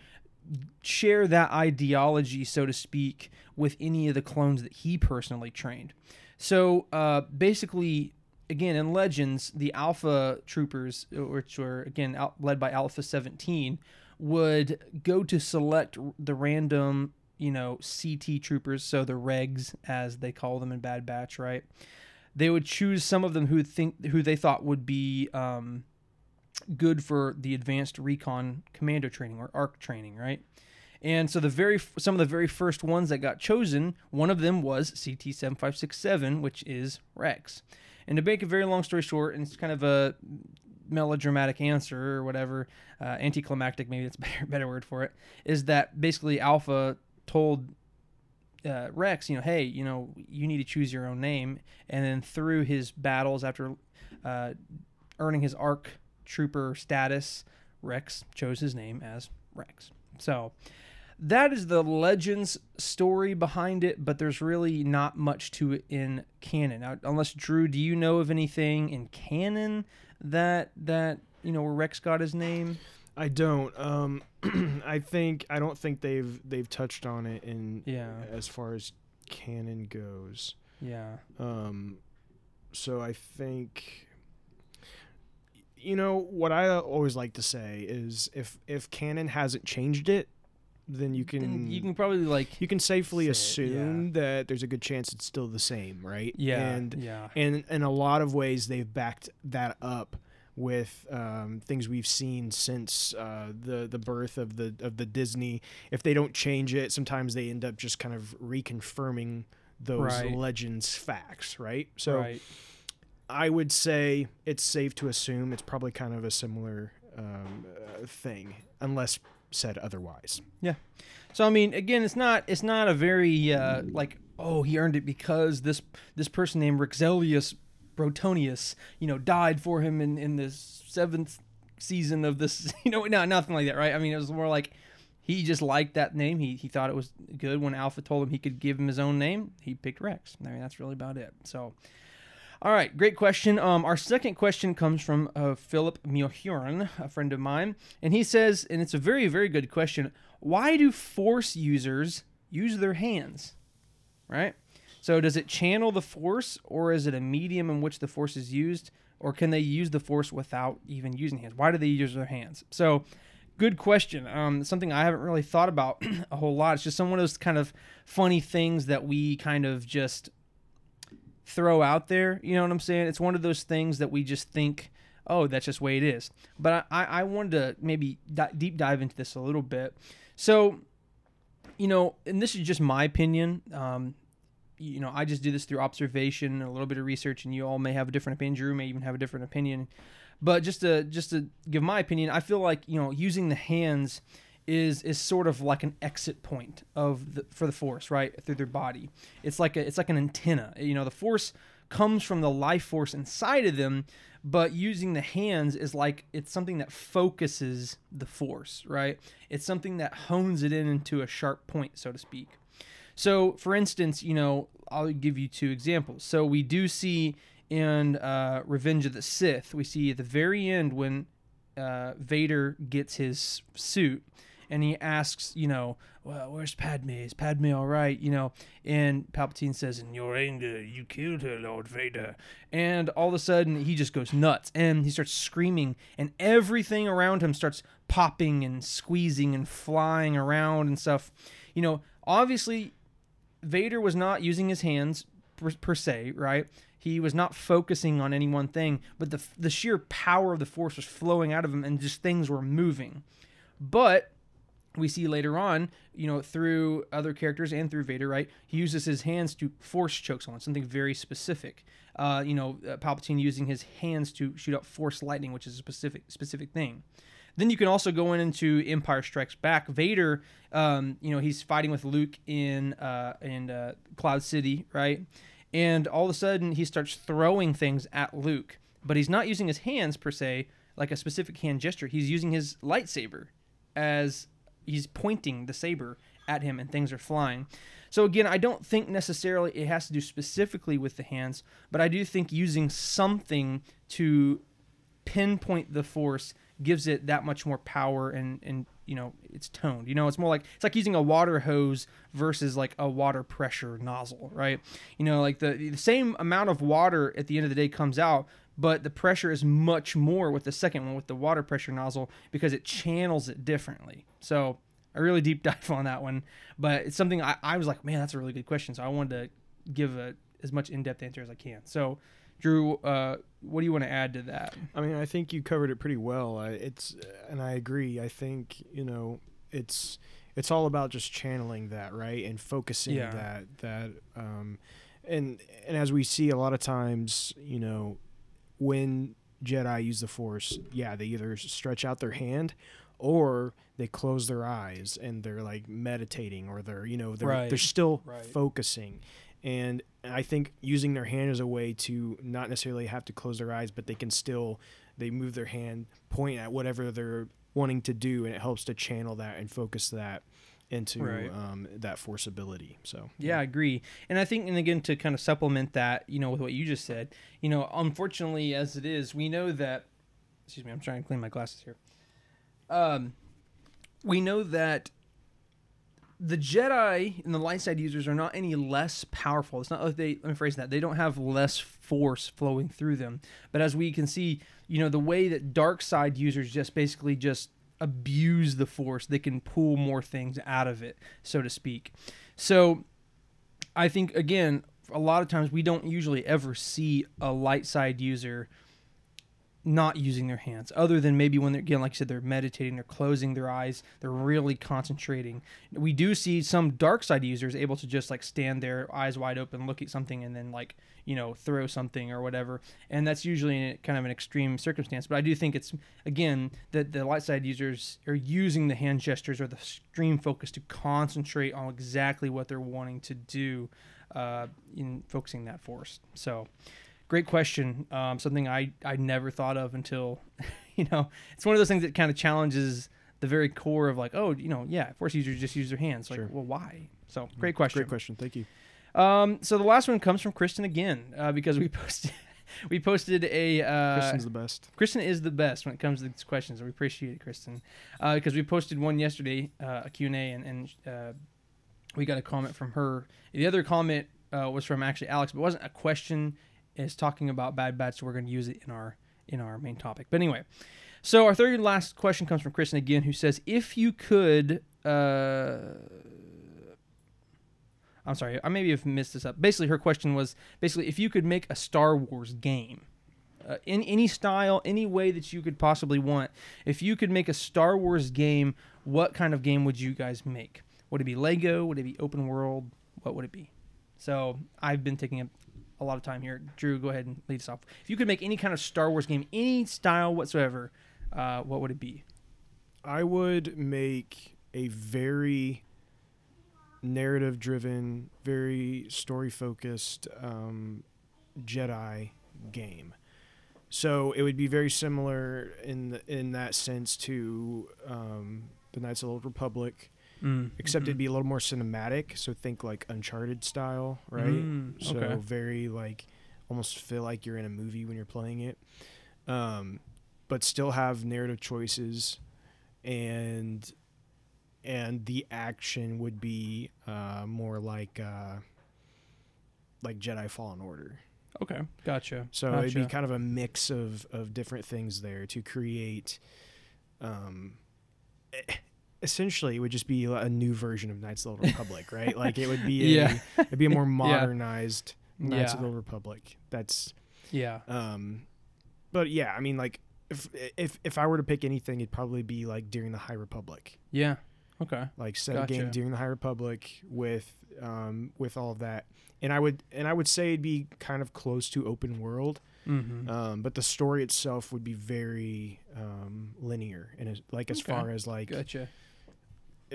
share that ideology, so to speak, with any of the clones that he personally trained. So uh, basically, again, in Legends, the Alpha troopers, which were, again, out, led by Alpha 17, would go to select the random you know, CT troopers, so the regs as they call them in Bad Batch, right? They would choose some of them who think who they thought would be um, good for the advanced recon commando training or ARC training, right? And so the very some of the very first ones that got chosen, one of them was CT seven five six seven, which is Rex. And to make a very long story short, and it's kind of a melodramatic answer or whatever, uh, anticlimactic maybe that's a better better word for it, is that basically Alpha told uh, Rex, you know, hey, you know, you need to choose your own name. And then through his battles, after uh, earning his ARC trooper status, Rex chose his name as Rex. So that is the Legends story behind it, but there's really not much to it in canon. Now, unless Drew, do you know of anything in canon that that you know where Rex got his name? I don't. Um, I think I don't think they've they've touched on it in Yeah. as far as canon goes. Yeah. Um, so I think you know what I always like to say is if if canon hasn't changed it, then you can And you can probably like you can safely say it, yeah. assume that there's a good chance it's still the same, right? yeah And yeah and in a lot of ways they've backed that up with um, things we've seen since uh, the the birth of the of the Disney. If they don't change it, sometimes they end up just kind of reconfirming those Right. legends facts, right? So right. I would say it's safe to assume it's probably kind of a similar um, uh, thing, unless said otherwise. Yeah. So I mean, again, it's not it's not a very uh, like oh he earned it because this this person named Rexelius Brotonius you know died for him in in the seventh season of this you know no nothing like that right I mean it was more like he just liked that name he he thought it was good when Alpha told him he could give him his own name he picked Rex I mean that's really about it so. All right, great question. Um, our second question comes from uh, Philip Miohuron, a friend of mine, and he says, and it's a very, very good question. Why do Force users use their hands? Right. So does it channel the Force, or is it a medium in which the Force is used, or can they use the Force without even using hands? Why do they use their hands? So, good question. Um, something I haven't really thought about a whole lot. It's just some of those kind of funny things that we kind of just throw out there. You know what I'm saying? It's one of those things that we just think, oh, that's just the way it is. But I, I wanted to maybe di- deep dive into this a little bit. So, you know, and this is just my opinion. Um, you know, I just do this through observation and a little bit of research, and you all may have a different opinion. Drew may even have a different opinion. But just to just to give my opinion, I feel like you know using the hands is is sort of like an exit point of the, for the force right through their body. It's like a it's like an antenna. You know, the force comes from the life force inside of them, but using the hands is like it's something that focuses the force, right? It's something that hones it in into a sharp point, so to speak. So, for instance, you know, I'll give you two examples. So we do see in uh, Revenge of the Sith, we see at the very end when uh, Vader gets his suit and he asks, you know, well, where's Padme? Is Padme all right? You know, and Palpatine says, in your anger, you killed her, Lord Vader. And all of a sudden, he just goes nuts and he starts screaming, and everything around him starts popping and squeezing and flying around and stuff. You know, obviously, Vader was not using his hands per, per se, right? He was not focusing on any one thing, but the the sheer power of the force was flowing out of him, and just things were moving. But we see later on, you know, through other characters and through Vader, right? He uses his hands to force choke someone, something very specific. Uh, you know, uh, Palpatine using his hands to shoot out force lightning, which is a specific specific thing. Then you can also go in into Empire Strikes Back. Vader, um, you know, he's fighting with Luke in uh, in uh, Cloud City, right? And all of a sudden, he starts throwing things at Luke, but he's not using his hands per se, like a specific hand gesture. He's using his lightsaber as he's pointing the saber at him, and things are flying. So again, I don't think necessarily it has to do specifically with the hands, but I do think using something to pinpoint the force gives it that much more power and and you know it's toned you know it's more like it's like using a water hose versus like a water pressure nozzle right you know like the, the same amount of water at the end of the day comes out but the pressure is much more with the second one with the water pressure nozzle because it channels it differently so i really deep dive on that one but it's something i, I was like man that's a really good question so i wanted to give a, as much in-depth answer as i can so drew uh, what do you want to add to that I mean, I think you covered it pretty well. I, it's and I agree. I think you know it's it's all about just channeling that right and focusing Yeah. that that um, and and as we see a lot of times, you know, when Jedi use the Force, yeah, they either stretch out their hand or they close their eyes and they're like meditating or they're you know they're Right. they're still Right. focusing and I think using their hand is a way to not necessarily have to close their eyes, but they can still they move their hand, point at whatever they're wanting to do, and it helps to channel that and focus that into Right. um, that force ability. So Yeah, I agree. And I think, and again, to kind of supplement that, you know, with what you just said, you know, unfortunately, as it is, we know that, excuse me, I'm trying to clean my glasses here. Um, we know that the Jedi and the light side users are not any less powerful. It's not like they, let me phrase that, they don't have less force flowing through them. But as we can see, you know, the way that dark side users just basically just abuse the force, they can pull more things out of it, so to speak. So I think again, a lot of times we don't usually ever see a light side user not using their hands, other than maybe when they're again, like I said, they're meditating, they're closing their eyes, they're really concentrating. We do see some dark side users able to just like stand there, eyes wide open, look at something, and then like you know throw something or whatever. And that's usually kind of an extreme circumstance. But I do think it's again that the light side users are using the hand gestures or the stream focus to concentrate on exactly what they're wanting to do uh, in focusing that force. So great question. Um, something I, I never thought of until, you know, it's one of those things that kind of challenges the very core of like, oh, you know, yeah, force users just use their hands. Like, Sure. well, why? So great question. great question. Thank you. Um, so the last one comes from Kristen again uh, because we posted we posted a uh, Kristen's the best. Kristen is the best when it comes to these questions. We appreciate it, Kristen, because we posted one yesterday, uh, a Q and A, and, and uh, we got a comment from her. The other comment uh, was from actually Alex, but it wasn't a question. It's talking about bad batch, so we're going to use it in our in our main topic. But anyway, so our third and last question comes from Kristen again, who says, "If you could." Uh, I'm sorry, I maybe have missed this up. Basically, her question was basically if you could make a Star Wars game, uh, in any style, any way that you could possibly want. If you could make a Star Wars game, what kind of game would you guys make? Would it be Lego? Would it be open world? What would it be? So I've been taking a, a lot of time here. Drew, go ahead and lead us off. If you could make any kind of Star Wars game, any style whatsoever, uh, what would it be? I would make a very narrative driven, very story focused um, Jedi game. So it would be very similar in the, in that sense to um, the Knights of the Old Republic, Mm, except mhm. it'd be a little more cinematic. So think like Uncharted style, right? Mm, So okay. very like almost feel like you're in a movie when you're playing it. Um, but still have narrative choices, and and the action would be uh, more like uh, like Jedi Fallen Order. Okay, gotcha. So gotcha. it'd be kind of a mix of of different things there to create. Um, essentially, it would just be a new version of Knights of the Old Republic, right? Like it would be a, Yeah. it'd be a more modernized Knights of the Old Republic. That's yeah. um, but yeah, I mean, like if if if I were to pick anything, it'd probably be like during the High Republic, Yeah. Okay. like set a game during the High Republic with um with all of that, and I would and I would say it'd be kind of close to open world. Mm-hmm. Um, but the story itself would be very um, linear, and like as Okay. far as like gotcha.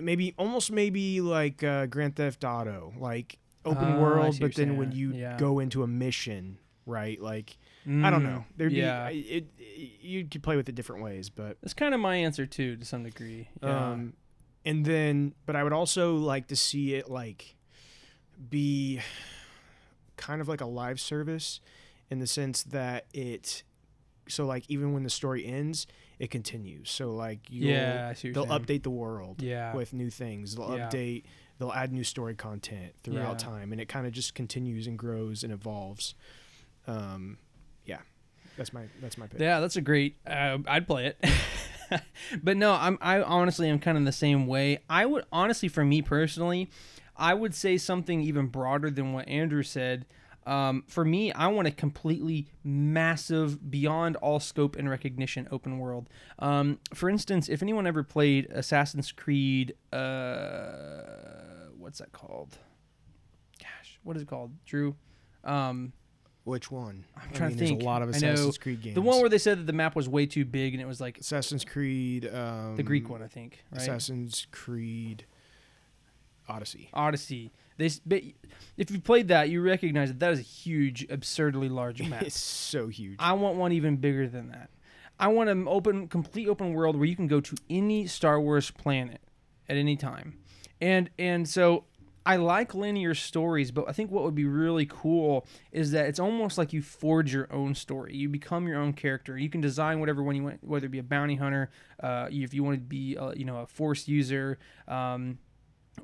Maybe almost maybe like uh, Grand Theft Auto, like open Ah, world, but then when you Yeah. go into a mission, right? Like I don't know, there'd Mm, yeah. be it, it. You could play with it different ways, but That's kind of my answer too, to some degree. Yeah. um, and then but I would also like to see it like be kind of like a live service in the sense that it so like even when the story ends it continues so like you'll, yeah. I see what they'll update the world Yeah. with new things they'll Yeah. update they'll add new story content throughout Yeah. time and it kind of just continues and grows and evolves um yeah that's my that's my pick Yeah, that's a great. Uh, I'd play it. but no, I'm. I honestly am kind of the same way. I would honestly, for me personally, I would say something even broader than what Andrew said. Um, for me, I want a completely massive, beyond all scope and recognition open world. Um, for instance, if anyone ever played Assassin's Creed, uh, what's that called? Gosh, what is it called? Drew. Um, which one i'm trying to there's think. a lot of I know assassin's creed games the one where they said that the map was way too big and it was like assassin's creed um the Greek one, I think. Right? Assassin's Creed Odyssey. Odyssey. They, but if you played that, you recognize that that is a huge, absurdly large map. It's so huge. I want one even bigger than that. I want an open, complete open world where you can go to any Star Wars planet at any time, and and so I like linear stories, but I think what would be really cool is that it's almost like you forge your own story. You become your own character. You can design whatever one you want, whether it be a bounty hunter, uh, if you want to be, a, you know, a force user. Um,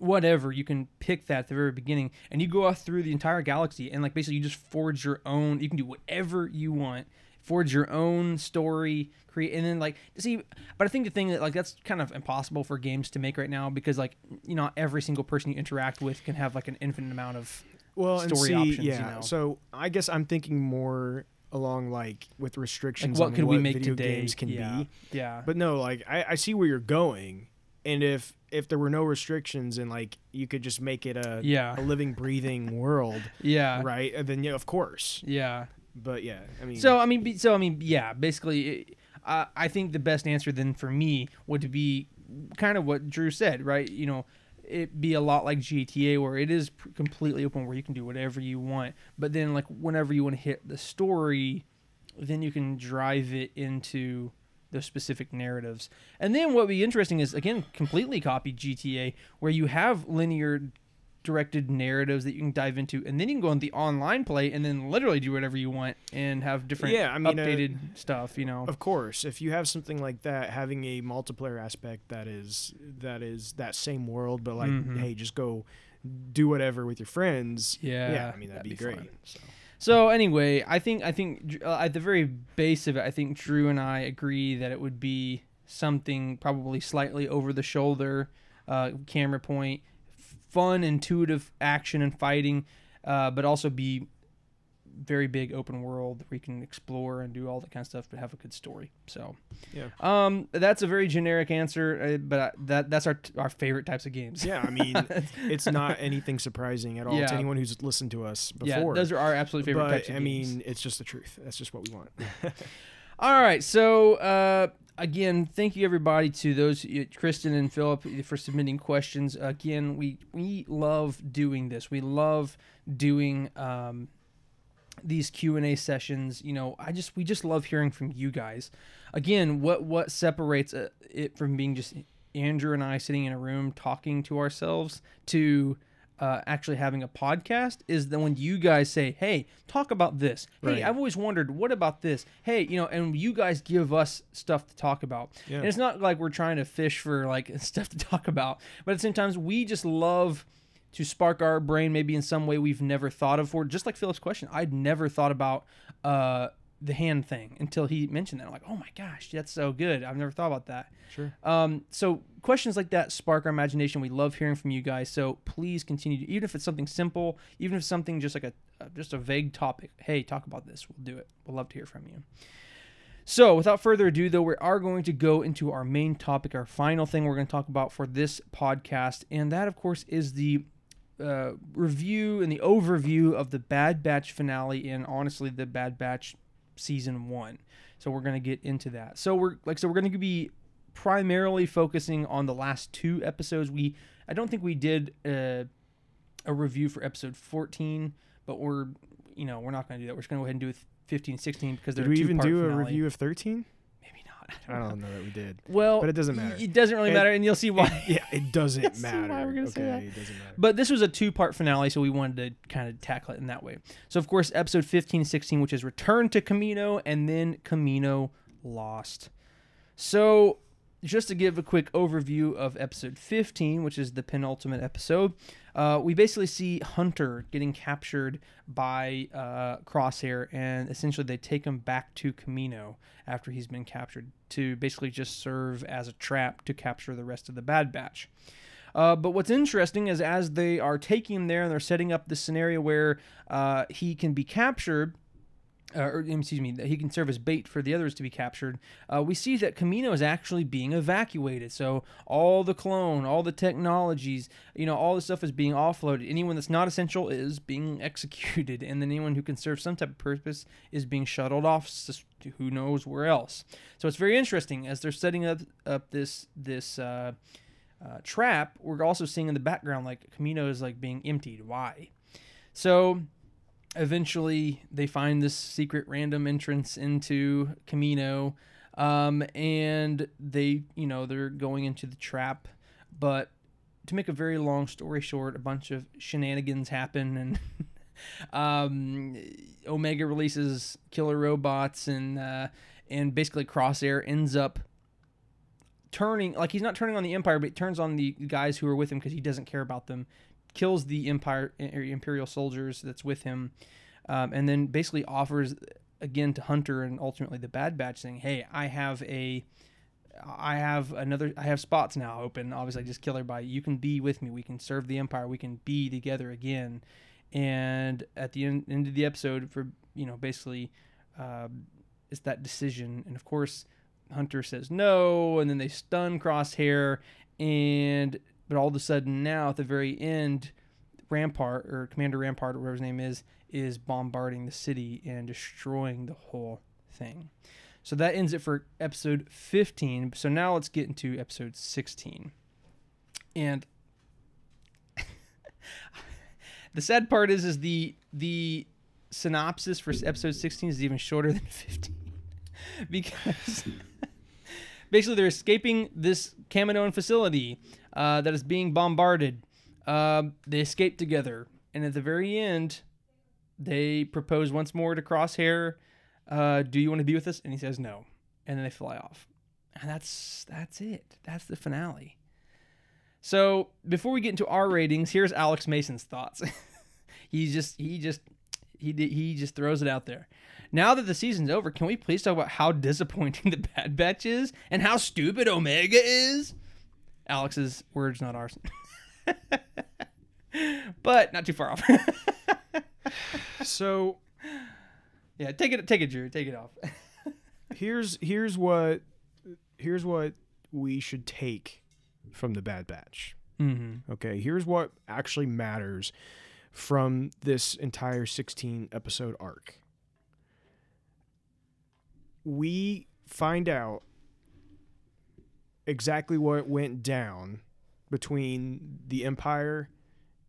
whatever you can pick that at the very beginning and you go off through the entire galaxy and like basically you just forge your own you can do whatever you want forge your own story create and then like see but i think the thing that like that's kind of impossible for games to make right now because like you know every single person you interact with can have like an infinite amount of well, story see, options, you yeah. know. So I guess I'm thinking more along like with like restrictions what on could what we make video today games can yeah be. yeah But no, like I, I see where you're going, and if if there were no restrictions and like you could just make it a Yeah. a living, breathing world, yeah right? And then yeah, of course. yeah But yeah, I mean, So I mean, so I mean, yeah. Basically, it, uh, I think the best answer then for me would be kind of what Drew said, right? You know, it be a lot like GTA, where it is pr- completely open, where you can do whatever you want. But then, like whenever you want to hit the story, then you can drive it into those specific narratives. And then what would be interesting is again completely copy GTA, where you have linear directed narratives that you can dive into, and then you can go on the online play and then literally do whatever you want and have different Yeah, I mean, uh, updated stuff. You know, Of course, if you have something like that, having a multiplayer aspect that is that is that same world, but like, Mhm. hey, just go do whatever with your friends. Yeah, yeah. I mean, that'd, that'd be, be great. fun. So. So anyway, I think I think uh, at the very base of it, I think Drew and I agree that it would be something probably slightly over the shoulder, uh, camera point, fun, intuitive action and fighting, uh, but also be very big open world where you can explore and do all that kind of stuff, but have a good story. So Yeah. um, that's a very generic answer, uh, but uh, that that's our our favorite types of games. Yeah, I mean, it's not anything surprising at all Yeah. to anyone who's listened to us before. yeah, those are our absolute favorite but types of I games. mean, it's just the truth. That's just what we want. All right. So uh, again, thank you everybody to those Kristen and Philip for submitting questions. Again, we we love doing this. We love doing um, these Q and A sessions. You know, I just we just love hearing from you guys. Again, what what separates uh, it from being just Andrew and I sitting in a room talking to ourselves to uh, actually having a podcast is that when you guys say, "Hey, talk about this." Hey, Right. I've always wondered, what about this? Hey, you know, and you guys give us stuff to talk about. Yeah. And it's not like we're trying to fish for like stuff to talk about, but at the same time, we just love to spark our brain maybe in some way we've never thought of. For just like Philip's question, I'd never thought about uh, the hand thing until he mentioned that. I'm like, oh my gosh, that's so good. I've never thought about that. Sure. Um, so questions like that spark our imagination. We love hearing from you guys. So please continue to, even if it's something simple, even if something just like a just a vague topic. Hey, talk about this. We'll do it. We'll love to hear from you. So, without further ado, though, we are going to go into our main topic, our final thing we're going to talk about for this podcast, and that, of course, is the uh, review and the overview of the Bad Batch finale, and honestly, the Bad Batch season one. So, we're going to get into that. So, we're like, so we're going to be primarily focusing on the last two episodes. We, I don't think we did uh, a review for episode 14, but we're, you know, we're not going to do that. We're just going to go ahead and do it 15, 16 because they're Did we even do a review of 13? Not. I don't know that we did. Well, But it doesn't matter. It doesn't really It- matter, and you'll see why. Yeah, it doesn't matter. why we're gonna okay, say that. it doesn't matter. But this was a two-part finale, so we wanted to kind of tackle it in that way. So, of course, episode 15 and 16, which is Return to Kamino, and then Kamino Lost. So, just to give a quick overview of episode 15, which is the penultimate episode, uh, we basically see Hunter getting captured by uh, Crosshair, and essentially they take him back to Kamino after he's been captured to basically just serve as a trap to capture the rest of the Bad Batch. Uh, but what's interesting is as they are taking him there and they're setting up this scenario where uh, he can be captured, uh, or excuse me, that he can serve as bait for the others to be captured. Uh, we see that Kamino is actually being evacuated. So all the clone, all the technologies, you know, all the stuff is being offloaded. Anyone that's not essential is being executed, and then anyone who can serve some type of purpose is being shuttled off to who knows where else. So it's very interesting as they're setting up up this this. Uh, uh, trap, we're also seeing in the background like Kamino is like being emptied. Why? So eventually they find this secret random entrance into Kamino, um, and they, you know, they're going into the trap. But to make a very long story short, a bunch of shenanigans happen and. um, Omega releases killer robots and uh, and basically Crosshair ends up turning like he's not turning on the empire but he turns on the guys who are with him because he doesn't care about them kills the empire imperial soldiers that's with him um, and then basically offers again to hunter and ultimately the bad batch saying hey i have a i have another i have spots now open. Obviously I just kill everybody. You can be with me. We can serve the empire. We can be together again. And at the end, end of the episode for you know basically um, it's that decision. And of course Hunter says no, and then they stun Crosshair, and but all of a sudden now at the very end, Rampart or Commander Rampart or whatever his name is is bombarding the city and destroying the whole thing. So that ends it for episode 15. So now let's get into episode 16. And the sad part is is the the synopsis for episode 16 is even shorter than 15 because basically they're escaping this Kaminoan facility uh, that is being bombarded. Uh, they escape together, and at the very end, they propose once more to Crosshair, uh, "Do you want to be with us?" And he says no, and then they fly off, and that's that's it. That's the finale. So before we get into our ratings, here's Alex Mason's thoughts. he just he just he he just throws it out there. Now that the season's over, can we please talk about how disappointing the Bad Batch is and how stupid Omega is? Alex's words, not ours. but not too far off. So yeah, take it, take it, Drew, take it off. here's here's what here's what we should take from the Bad Batch. mm-hmm. Okay, here's what actually matters from this entire 16 episode arc. We find out exactly what went down between the Empire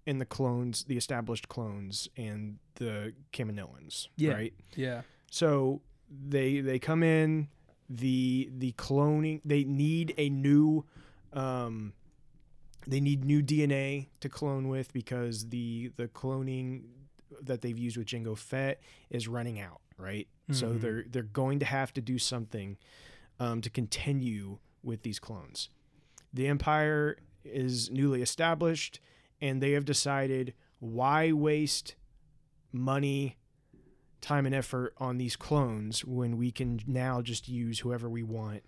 and the clones, the established clones, and the Kaminoans. Yeah. Right? Yeah. So they they come in the the cloning they need a new um they need new DNA to clone with because the the cloning that they've used with Jango Fett is running out, right? So Mhm. they're they're going to have to do something um, to continue with these clones. The Empire is newly established, and they have decided why waste money, time, and effort on these clones when we can now just use whoever we want,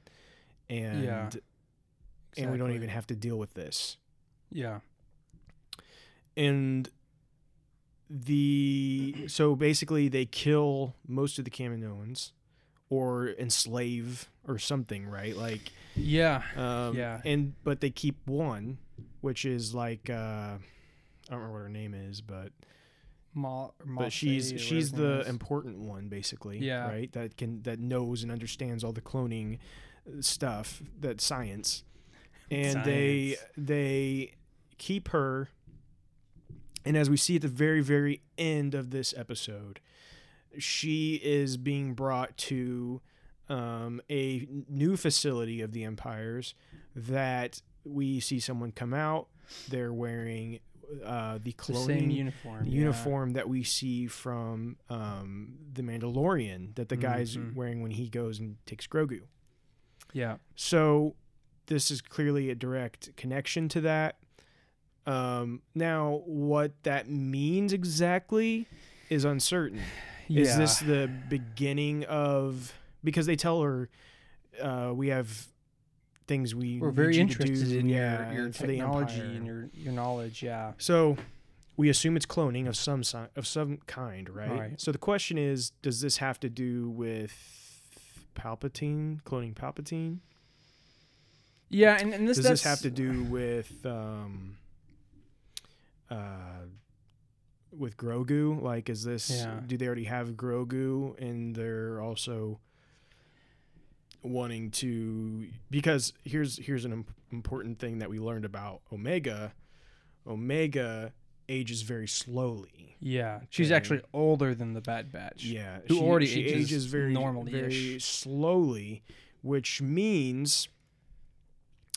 and Yeah, and we don't even have to deal with this. Yeah. and the so basically they kill most of the Kaminoans or enslave or something, right? Like Yeah. um Yeah. and but they keep one, which is like uh I don't remember what her name is, but Ma- but she's she's whatever her name the is. important one basically, Yeah. right? That can that knows and understands all the cloning stuff, that science. And they Science. they keep her and as we see at the very very end of this episode, she is being brought to um, a new facility of the empires that we see someone come out. They're wearing uh, the the cloning same uniform. the yeah. uniform that we see from um, the Mandalorian that the guy's Mhm. wearing when he goes and takes Grogu. Yeah. So this is clearly a direct connection to that. Um, now, what that means exactly is uncertain. Is this the beginning of because they tell her uh, we have things we We're need very to interested do, in yeah, your, your technology and your, your knowledge. Yeah. So we assume it's cloning of some si- of some kind, right? Right. So the question is, does this have to do with Palpatine cloning Palpatine? Yeah. And, and this does this have to do with um, uh, with Grogu? Like, is this Yeah. do they already have Grogu and they're also wanting to because here's here's an imp- important thing that we learned about Omega. Omega ages very slowly. Yeah. She's Okay. actually older than the Bad Batch. Yeah, Who already she ages ages very normally-ish. very slowly, which means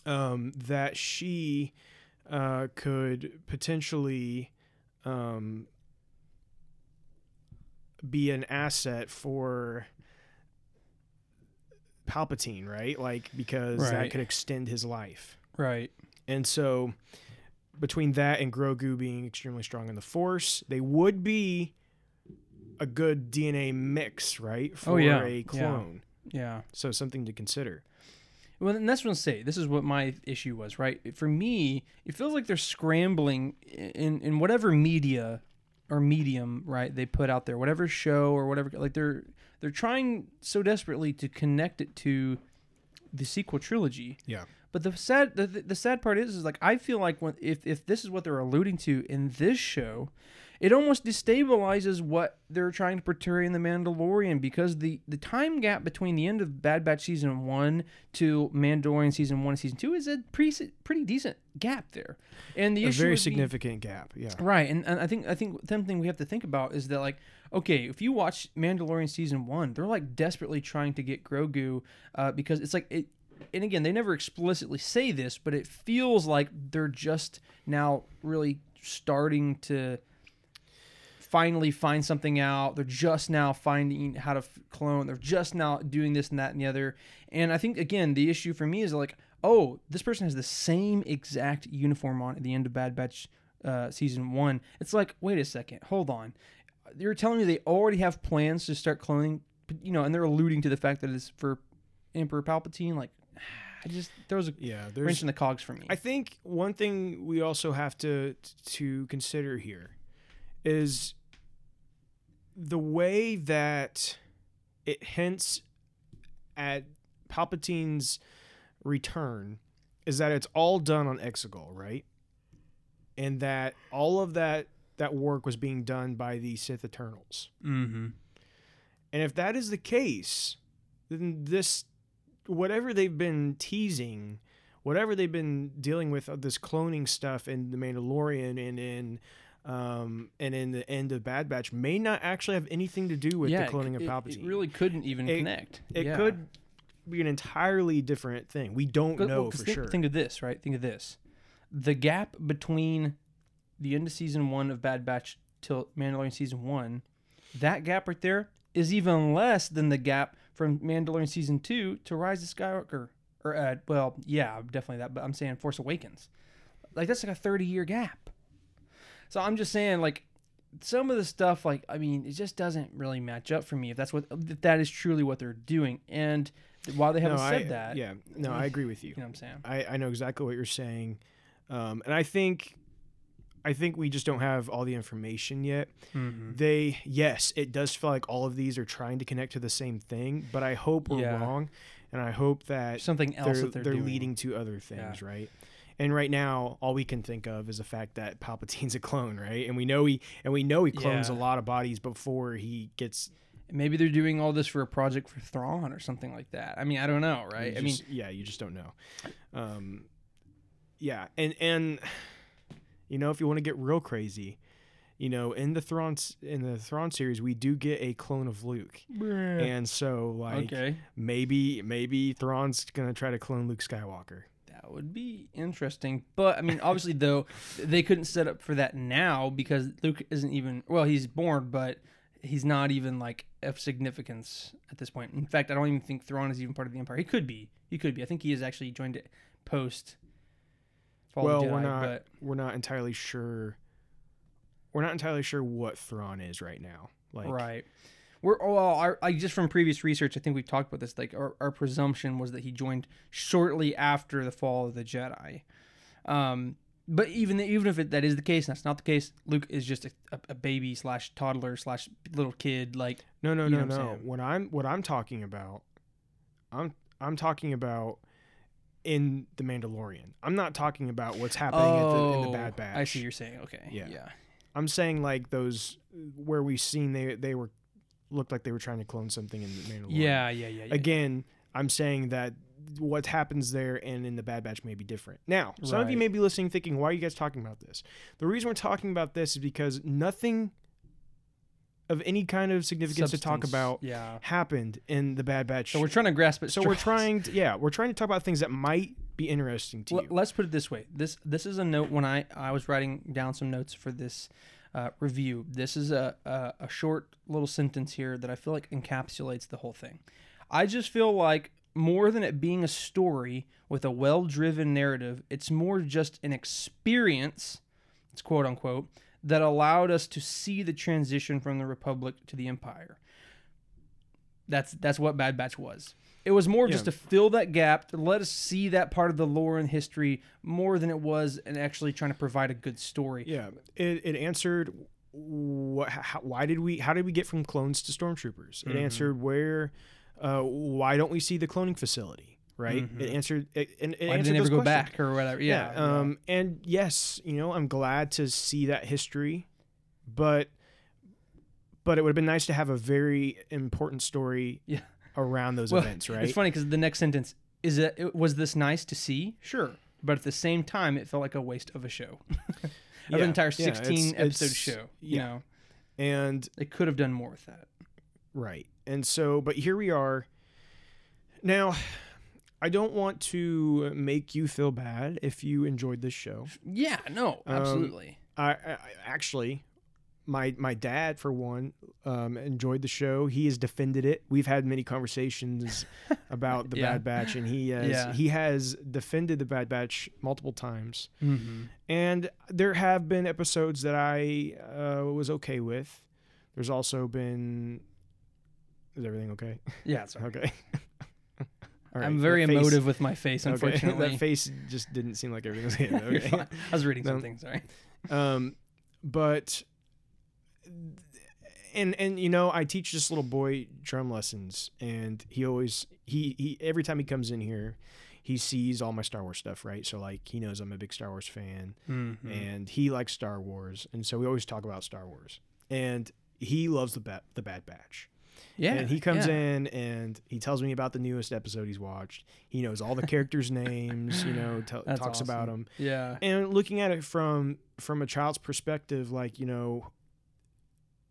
um, that she uh, could potentially um, be an asset for Palpatine, right? Like because that could extend his life. Right. And so between that and Grogu being extremely strong in the Force, they would be a good DNA mix, right? For Oh, yeah. a Yeah. clone. Yeah. So something to consider. Well, and that's what I'm saying. This is what my issue was, right? For me, it feels like they're scrambling in in whatever media or medium, right? They put out there, whatever show or whatever. Like they're they're trying so desperately to connect it to the sequel trilogy. Yeah. But the sad the, the sad part is, is like I feel like when if if this is what they're alluding to in this show, it almost destabilizes what they're trying to portray in the Mandalorian because the the time gap between the end of Bad Batch season one to Mandalorian season one and season two is a pretty pretty decent gap there, and the a issue very would be- significant gap. Yeah. Right, and, and I think I think something we have to think about is that like, okay, if you watch Mandalorian season one, they're like desperately trying to get Grogu, uh, because it's like it, and again they never explicitly say this, but it feels like they're just now really starting to finally find something out. They're just now finding how to f- clone. They're just now doing this and that and the other. And I think again, the issue for me is like, oh, this person has the same exact uniform on at the end of Bad Batch uh, season one. It's like, wait a second, hold on. You're telling me they already have plans to start cloning, but, you know, and they're alluding to the fact that it's for Emperor Palpatine. Like, I just throws a Yeah. wrench There's in the cogs for me. I think one thing we also have to to consider here is the way that it hints at Palpatine's return is that it's all done on Exegol, right? And that all of that that work was being done by the Sith Eternals. mm-hmm. And if that is the case, then this, whatever they've been teasing, whatever they've been dealing with of this cloning stuff in the Mandalorian and in, um, and in the end of Bad Batch, may not actually have anything to do with yeah, the cloning c- of Palpatine. It, really couldn't even It- connect. It Yeah. could be an entirely different thing. We don't But- know well, for think, sure. Think of this, right? Think of this. the gap between the end of season one of Bad Batch till Mandalorian season one, that gap right there is even less than the gap from Mandalorian season two to Rise of Skywalker. Or, uh, well, yeah, definitely that, but I'm saying Force Awakens. Like, that's like a 30 year gap. So I'm just saying, like, some of the stuff, like, I mean, it just doesn't really match up for me if that's what, if that is truly what they're doing. And while they haven't no, said I, that, Yeah, no, I agree with you. you know what I'm saying? I, I know exactly what you're saying, um, and I think, I think we just don't have all the information yet. Mm-hmm. They, yes, it does feel like all of these are trying to connect to the same thing, but I hope we're Yeah. wrong, and I hope that Something else they're that they're, they're leading to other things, right? And right now, all we can think of is the fact that Palpatine's a clone, right? And we know he and we know he clones Yeah. a lot of bodies before he gets. Maybe they're doing all this for a project for Thrawn or something like that. I mean, I don't know, right? I mean, yeah, you just don't know. Um, yeah, and and you know, if you want to get real crazy, you know, in the Thrawn in the Thrawn series, we do get a clone of Luke, and so like okay, maybe maybe Thrawn's gonna try to clone Luke Skywalker. That would be interesting. But I mean, obviously, though, they couldn't set up for that now because Luke isn't even well. He's born, but he's not even like of significance at this point. In fact, I don't even think Thrawn is even part of the Empire. He could be. He could be. I think he has actually joined it post. Fall well, Jedi, we're not But we're not entirely sure. We're not entirely sure what Thrawn is right now. Like, right. We're oh, well, our, I just from previous research, I think we've talked about this. Like our, our presumption was that he joined shortly after the fall of the Jedi. Um, but even even if it, that is the case, and that's not the case. Luke is just a, a, baby slash toddler slash little kid. Like No, no, no, no. saying? What I'm what I'm talking about, I'm I'm talking about in the Mandalorian. I'm not talking about what's happening at the, in the Bad Batch. Oh, I see. You're saying okay. Yeah. Yeah. I'm saying like those where we've seen they they were looked like they were trying to clone something in the Mandalorian. Yeah. Yeah. Yeah. yeah. Again, I'm saying that what happens there and in the Bad Batch may be different. Now, some of you may be listening thinking, why are you guys talking about this? The reason we're talking about this is because nothing of any kind of significance to talk about Yeah. happened in the Bad Batch. So we're trying to grasp it. so we're trying to yeah, we're trying to talk about things that might be interesting to L- you. let's put it this way. This this is a note when I I was writing down some notes for this uh, review. This is a, a a short little sentence here that I feel like encapsulates the whole thing. I just feel like more than it being a story with a well-driven narrative, it's more just an experience, it's quote unquote, that allowed us to see the transition from the Republic to the Empire. That's that's what Bad Batch was. It was more just to fill that gap, to let us see that part of the lore and history more than it was and actually trying to provide a good story. yeah, it, it answered what how, why did we how did we get from clones to stormtroopers? It Mhm. answered where uh, why don't we see the cloning facility? Right? Mhm. It answered it, and it Why did answered they never go questions. back or whatever? Yeah. yeah. Um, and yes, you know, I'm glad to see that history, but but it would have been nice to have a very important story Yeah. Around those Well, events, right? It's funny because the next sentence is it, it was this nice to see? Sure. But at the same time, it felt like a waste of a show. of Yeah, an entire yeah, 16 it's- episode it's- show. You yeah. know, And they could have done more with that. Right. And so, but here we are. Now, I don't want to make you feel bad if you enjoyed this show. Yeah, no, Um, absolutely. I, I I- actually, my my dad for one um, enjoyed the show. He has defended it. We've had many conversations about the Yeah. Bad Batch, and he has Yeah. he has defended the Bad Batch multiple times. mm-hmm. And there have been episodes that I uh, was okay with. There's also been. Is everything okay? Yeah, sorry. Okay. All I'm very that face- emotive with my face, okay, unfortunately. that face just didn't seem like everything was good. Okay. I was reading something. Sorry. um, but and and you know, I teach this little boy drum lessons, and he always he he every time he comes in here, he sees all my Star Wars stuff, right? So like he knows I'm a big Star Wars fan, Mm-hmm. and he likes Star Wars, and so we always talk about Star Wars, and he loves the Bad the Bad Batch. Yeah, and he comes yeah. in and he tells me about the newest episode he's watched. He knows all the characters' names, you know, t- talks about them. Yeah. And looking at it from from a child's perspective, like you know,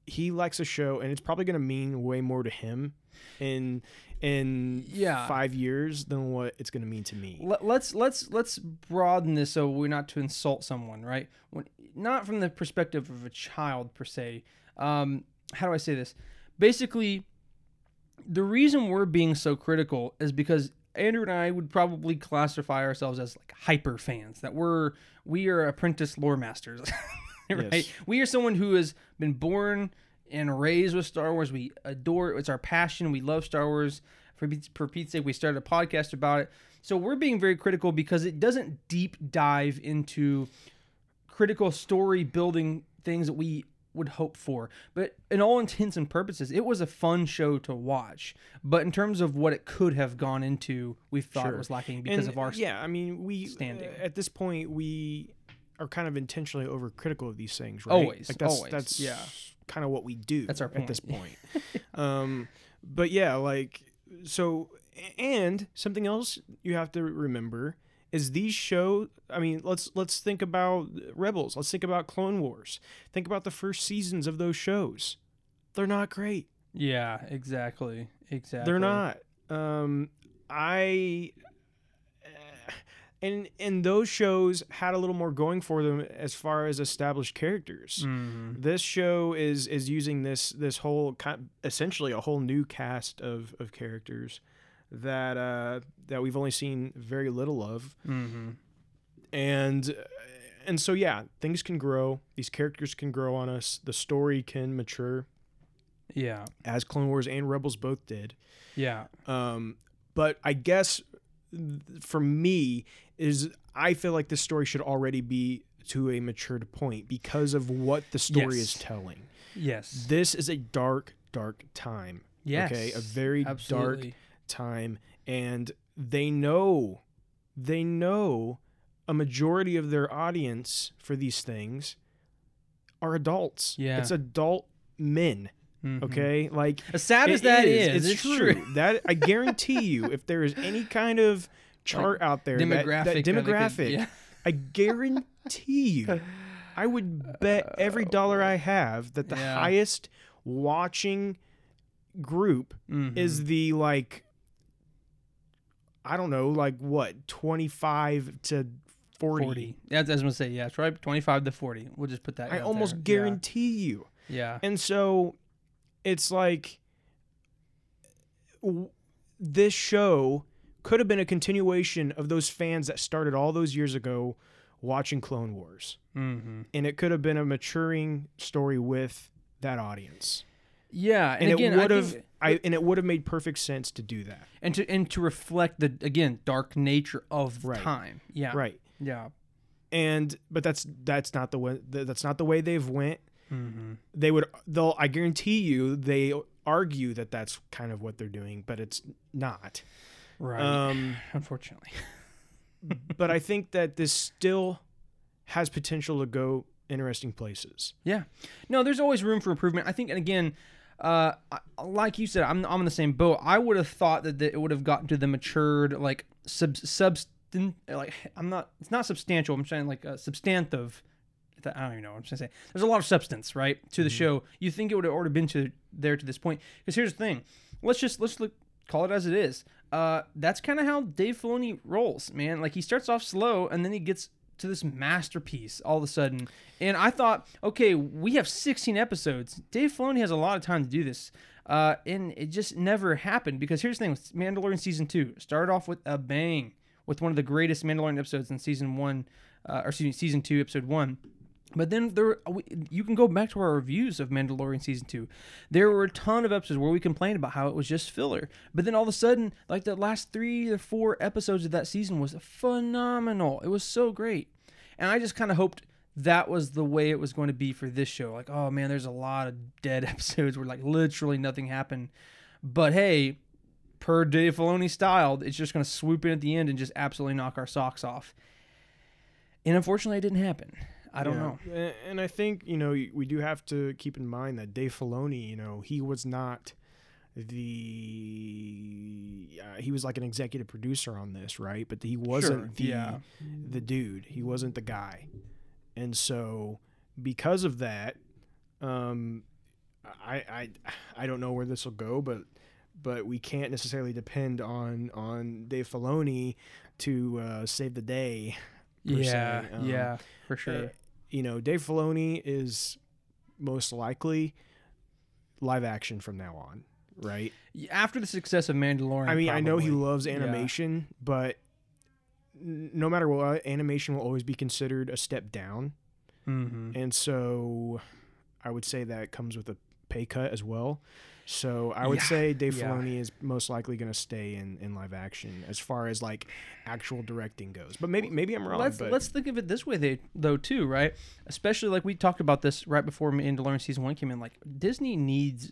he likes a show, and it's probably going to mean way more to him in in Yeah. five years than what it's going to mean to me. Let, let's let's let's broaden this so we're not to insult someone, right? When, not from the perspective of a child per se. Um, how do I say this? Basically, the reason we're being so critical is because Andrew and I would probably classify ourselves as like hyper fans. That we're we are apprentice lore masters, right? Yes. We are someone who has been born and raised with Star Wars. We adore it's our passion. We love Star Wars. For Pete's- for Pete's sake, we started a podcast about it. So we're being very critical because it doesn't deep dive into critical story building things that we would hope for. But in all intents and purposes, it was a fun show to watch. But in terms of what it could have gone into, we thought it was lacking because And, of our yeah. I mean, we standing. uh, at this point we are kind of intentionally overcritical of these things, right? Always, like that's, always, That's yeah. kind of what we do. That's our point. at this point. um, but yeah, like so, and something else you have to remember is these show. I mean, let's let's think about Rebels. Let's think about Clone Wars. Think about the first seasons of those shows. They're not great. Yeah, exactly. Exactly. They're not. Um, I and and those shows had a little more going for them as far as established characters. Mhm. This show is is using this this whole essentially a whole new cast of of characters that uh that we've only seen very little of Mhm. and and so yeah things can grow these characters can grow on us the story can mature Yeah. as clone wars and rebels both did Yeah. um, but I guess for me is I feel like this story should already be to a matured point because of what the story is telling. Yes. This is a dark, dark time. Yes. Okay, a very dark time, and they know, they know, a majority of their audience for these things are adults. Yeah. it's adult men. Mhm. Okay, like As sad as that is. is, it's, true. that I guarantee you, if there is any kind of chart out there, demographic. that, that they could- demographic, yeah. I guarantee you, I would bet every dollar I have that the Yeah. highest watching group Mhm. is the like, I don't know, like what, twenty five to forty. 40. That's, I was gonna say yeah. It's right. 25 to 40. We'll just put that. I almost there. guarantee you. Yeah. And so it's like w- this show could have been a continuation of those fans that started all those years ago watching Clone Wars. Mm-hmm. And it could have been a maturing story with that audience. Yeah. And, And, again, it would I have think- I and it would have made perfect sense to do that. and to and to reflect the again dark nature of Right. time. Yeah. Right. Yeah. And but that's that's not the way that's not the way they've went. Mm-hmm. They would they'll I guarantee you they argue that that's kind of what they're doing, but it's not. Right. Um Unfortunately. but I think that this still has potential to go interesting places. Yeah. No, there's always room for improvement. I think, and again, uh, like you said, I'm, I'm in the same boat. I would have thought that, that it would have gotten to the matured, like, sub, substan- like, I'm not, it's not substantial. I'm saying, like, uh, substantive. I don't even know what I'm trying to say. There's a lot of substance, right, to the show. You think it would have already been to there to this point. Because here's the thing. Let's just, let's look, call it as it is. Uh, that's kind of how Dave Filoni rolls, man. Like, he starts off slow and then he gets to this masterpiece all of a sudden. And I thought, okay, we have 16 episodes. Dave Filoni has a lot of time to do this. Uh, and it just never happened because here's the thing with Mandalorian season two started off with a bang with one of the greatest Mandalorian episodes in season one, uh, or excuse me, season two, episode one. But then there, you can go back to our reviews of Mandalorian season two. There were a ton of episodes where we complained about how it was just filler. But then all of a sudden, like the last three or four episodes of that season was phenomenal. It was so great, and I just kind of hoped that was the way it was going to be for this show. Like, oh man, there's a lot of dead episodes where like literally nothing happened. But hey, per Dave Filoni style, it's just going to swoop in at the end and just absolutely knock our socks off. And unfortunately, it didn't happen. I don't Yeah. know. A- And I think, you know, we do have to keep in mind that Dave Filoni, you know, he was not the uh, he was like an executive producer on this, right? But he wasn't Sure, the yeah. the dude. He wasn't the guy. And so because of that, um I I I don't know where this will go, but but we can't necessarily depend on on Dave Filoni to uh, save the day. per Yeah, se. Um, yeah, for sure. You know, Dave Filoni is most likely live action from now on, right? After the success of Mandalorian, I mean, I know he probably. loves Yeah. animation, but no matter what, animation will always be considered a step down. Mhm. And so I would say that comes with a pay cut as well. So I would Yeah, say Dave yeah. Filoni is most likely going to stay in, in live action as far as like actual directing goes. But maybe maybe I'm wrong. Let's but let's think of it this way, though, too, right? Especially like we talked about this right before Mandalorian season one came in. Like Disney needs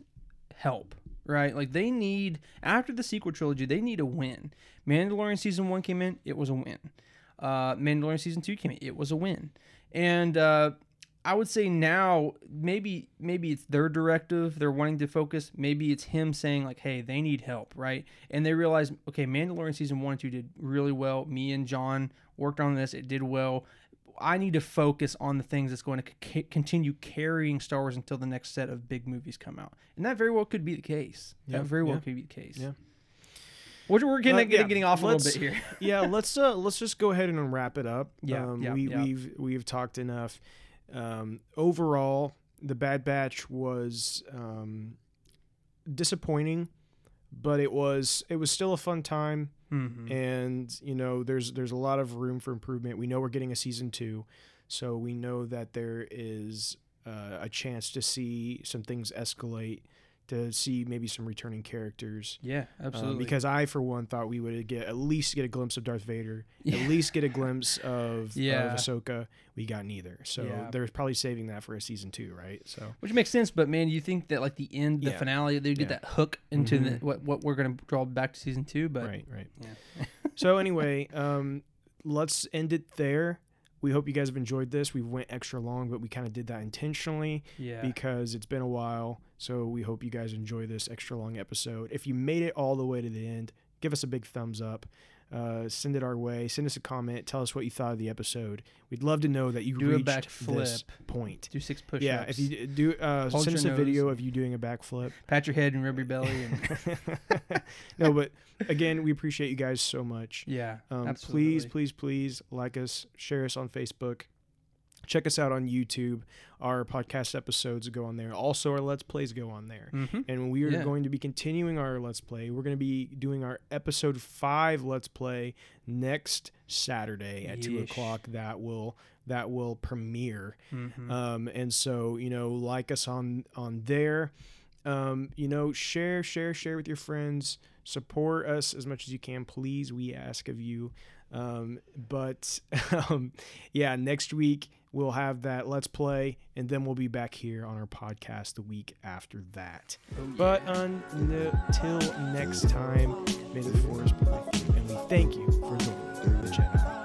help, right? Like they need after the sequel trilogy, they need a win. Mandalorian season one came in, it was a win. Uh, Mandalorian season two came in, it was a win. And uh, I would say now maybe maybe it's their directive, they're wanting to focus. Maybe it's him saying like, "Hey, they need help," right? And they realize, okay, Mandalorian season one and two did really well. Me and John worked on this; it did well. I need to focus on the things that's going to c- continue carrying Star Wars until the next set of big movies come out, and that very well could be the case. Yeah, that very well yeah. could be the case. Yeah. We're, we're getting, getting, yeah, getting off a little let's- bit here. yeah, let's uh let's just go ahead and wrap it up. Yeah, um, yeah, we yeah. we've we've talked enough. Um, overall, the Bad Batch was um, disappointing, but it was it was still a fun time. Mhm. and you know there's there's a lot of room for improvement we know we're getting a season two so we know that there is uh, a chance to see some things escalate to see maybe some returning characters Yeah, Um, absolutely. because i for one thought we would get at least get a glimpse of darth vader Yeah. at least get a glimpse of, Yeah. of ahsoka we got neither so Yeah. they're probably saving that for a season two right so Which makes sense, but man, you think that like the end, the Yeah. finale, they get that hook into the, Mhm. what what we're gonna draw back to season two, but right right yeah. so anyway um let's end it there we hope you guys have enjoyed this. We went extra long but we kind of did that intentionally yeah, because it's been a while. So we hope you guys enjoy this extra long episode. If you made it all the way to the end give us a big thumbs up uh, send it our way. Send us a comment. Tell us what you thought of the episode. We'd love to know that you Do a reached this point. Do six push-ups. yeah if you do uh, send us a video of you doing a backflip. Pat your head and rub your belly, and no but again we appreciate you guys so much. Yeah, um, absolutely. please, please, please like us, share us on Facebook, check us out on YouTube. Our podcast episodes go on there. Also, our Let's Plays go on there. Mhm. And we are Yeah. going to be continuing our Let's Play. We're going to be doing our episode five Let's Play next Saturday at two o'clock. That will that will premiere. Mhm. Um, and so you know, like us on on there. Um, you know, share, share, share with your friends. Support us as much as you can, please. We ask of you. Um, but um, yeah, next week we'll have that let's play, and then we'll be back here on our podcast the week after that. But until next time, may the force be with you, and we thank you for joining the Jedi.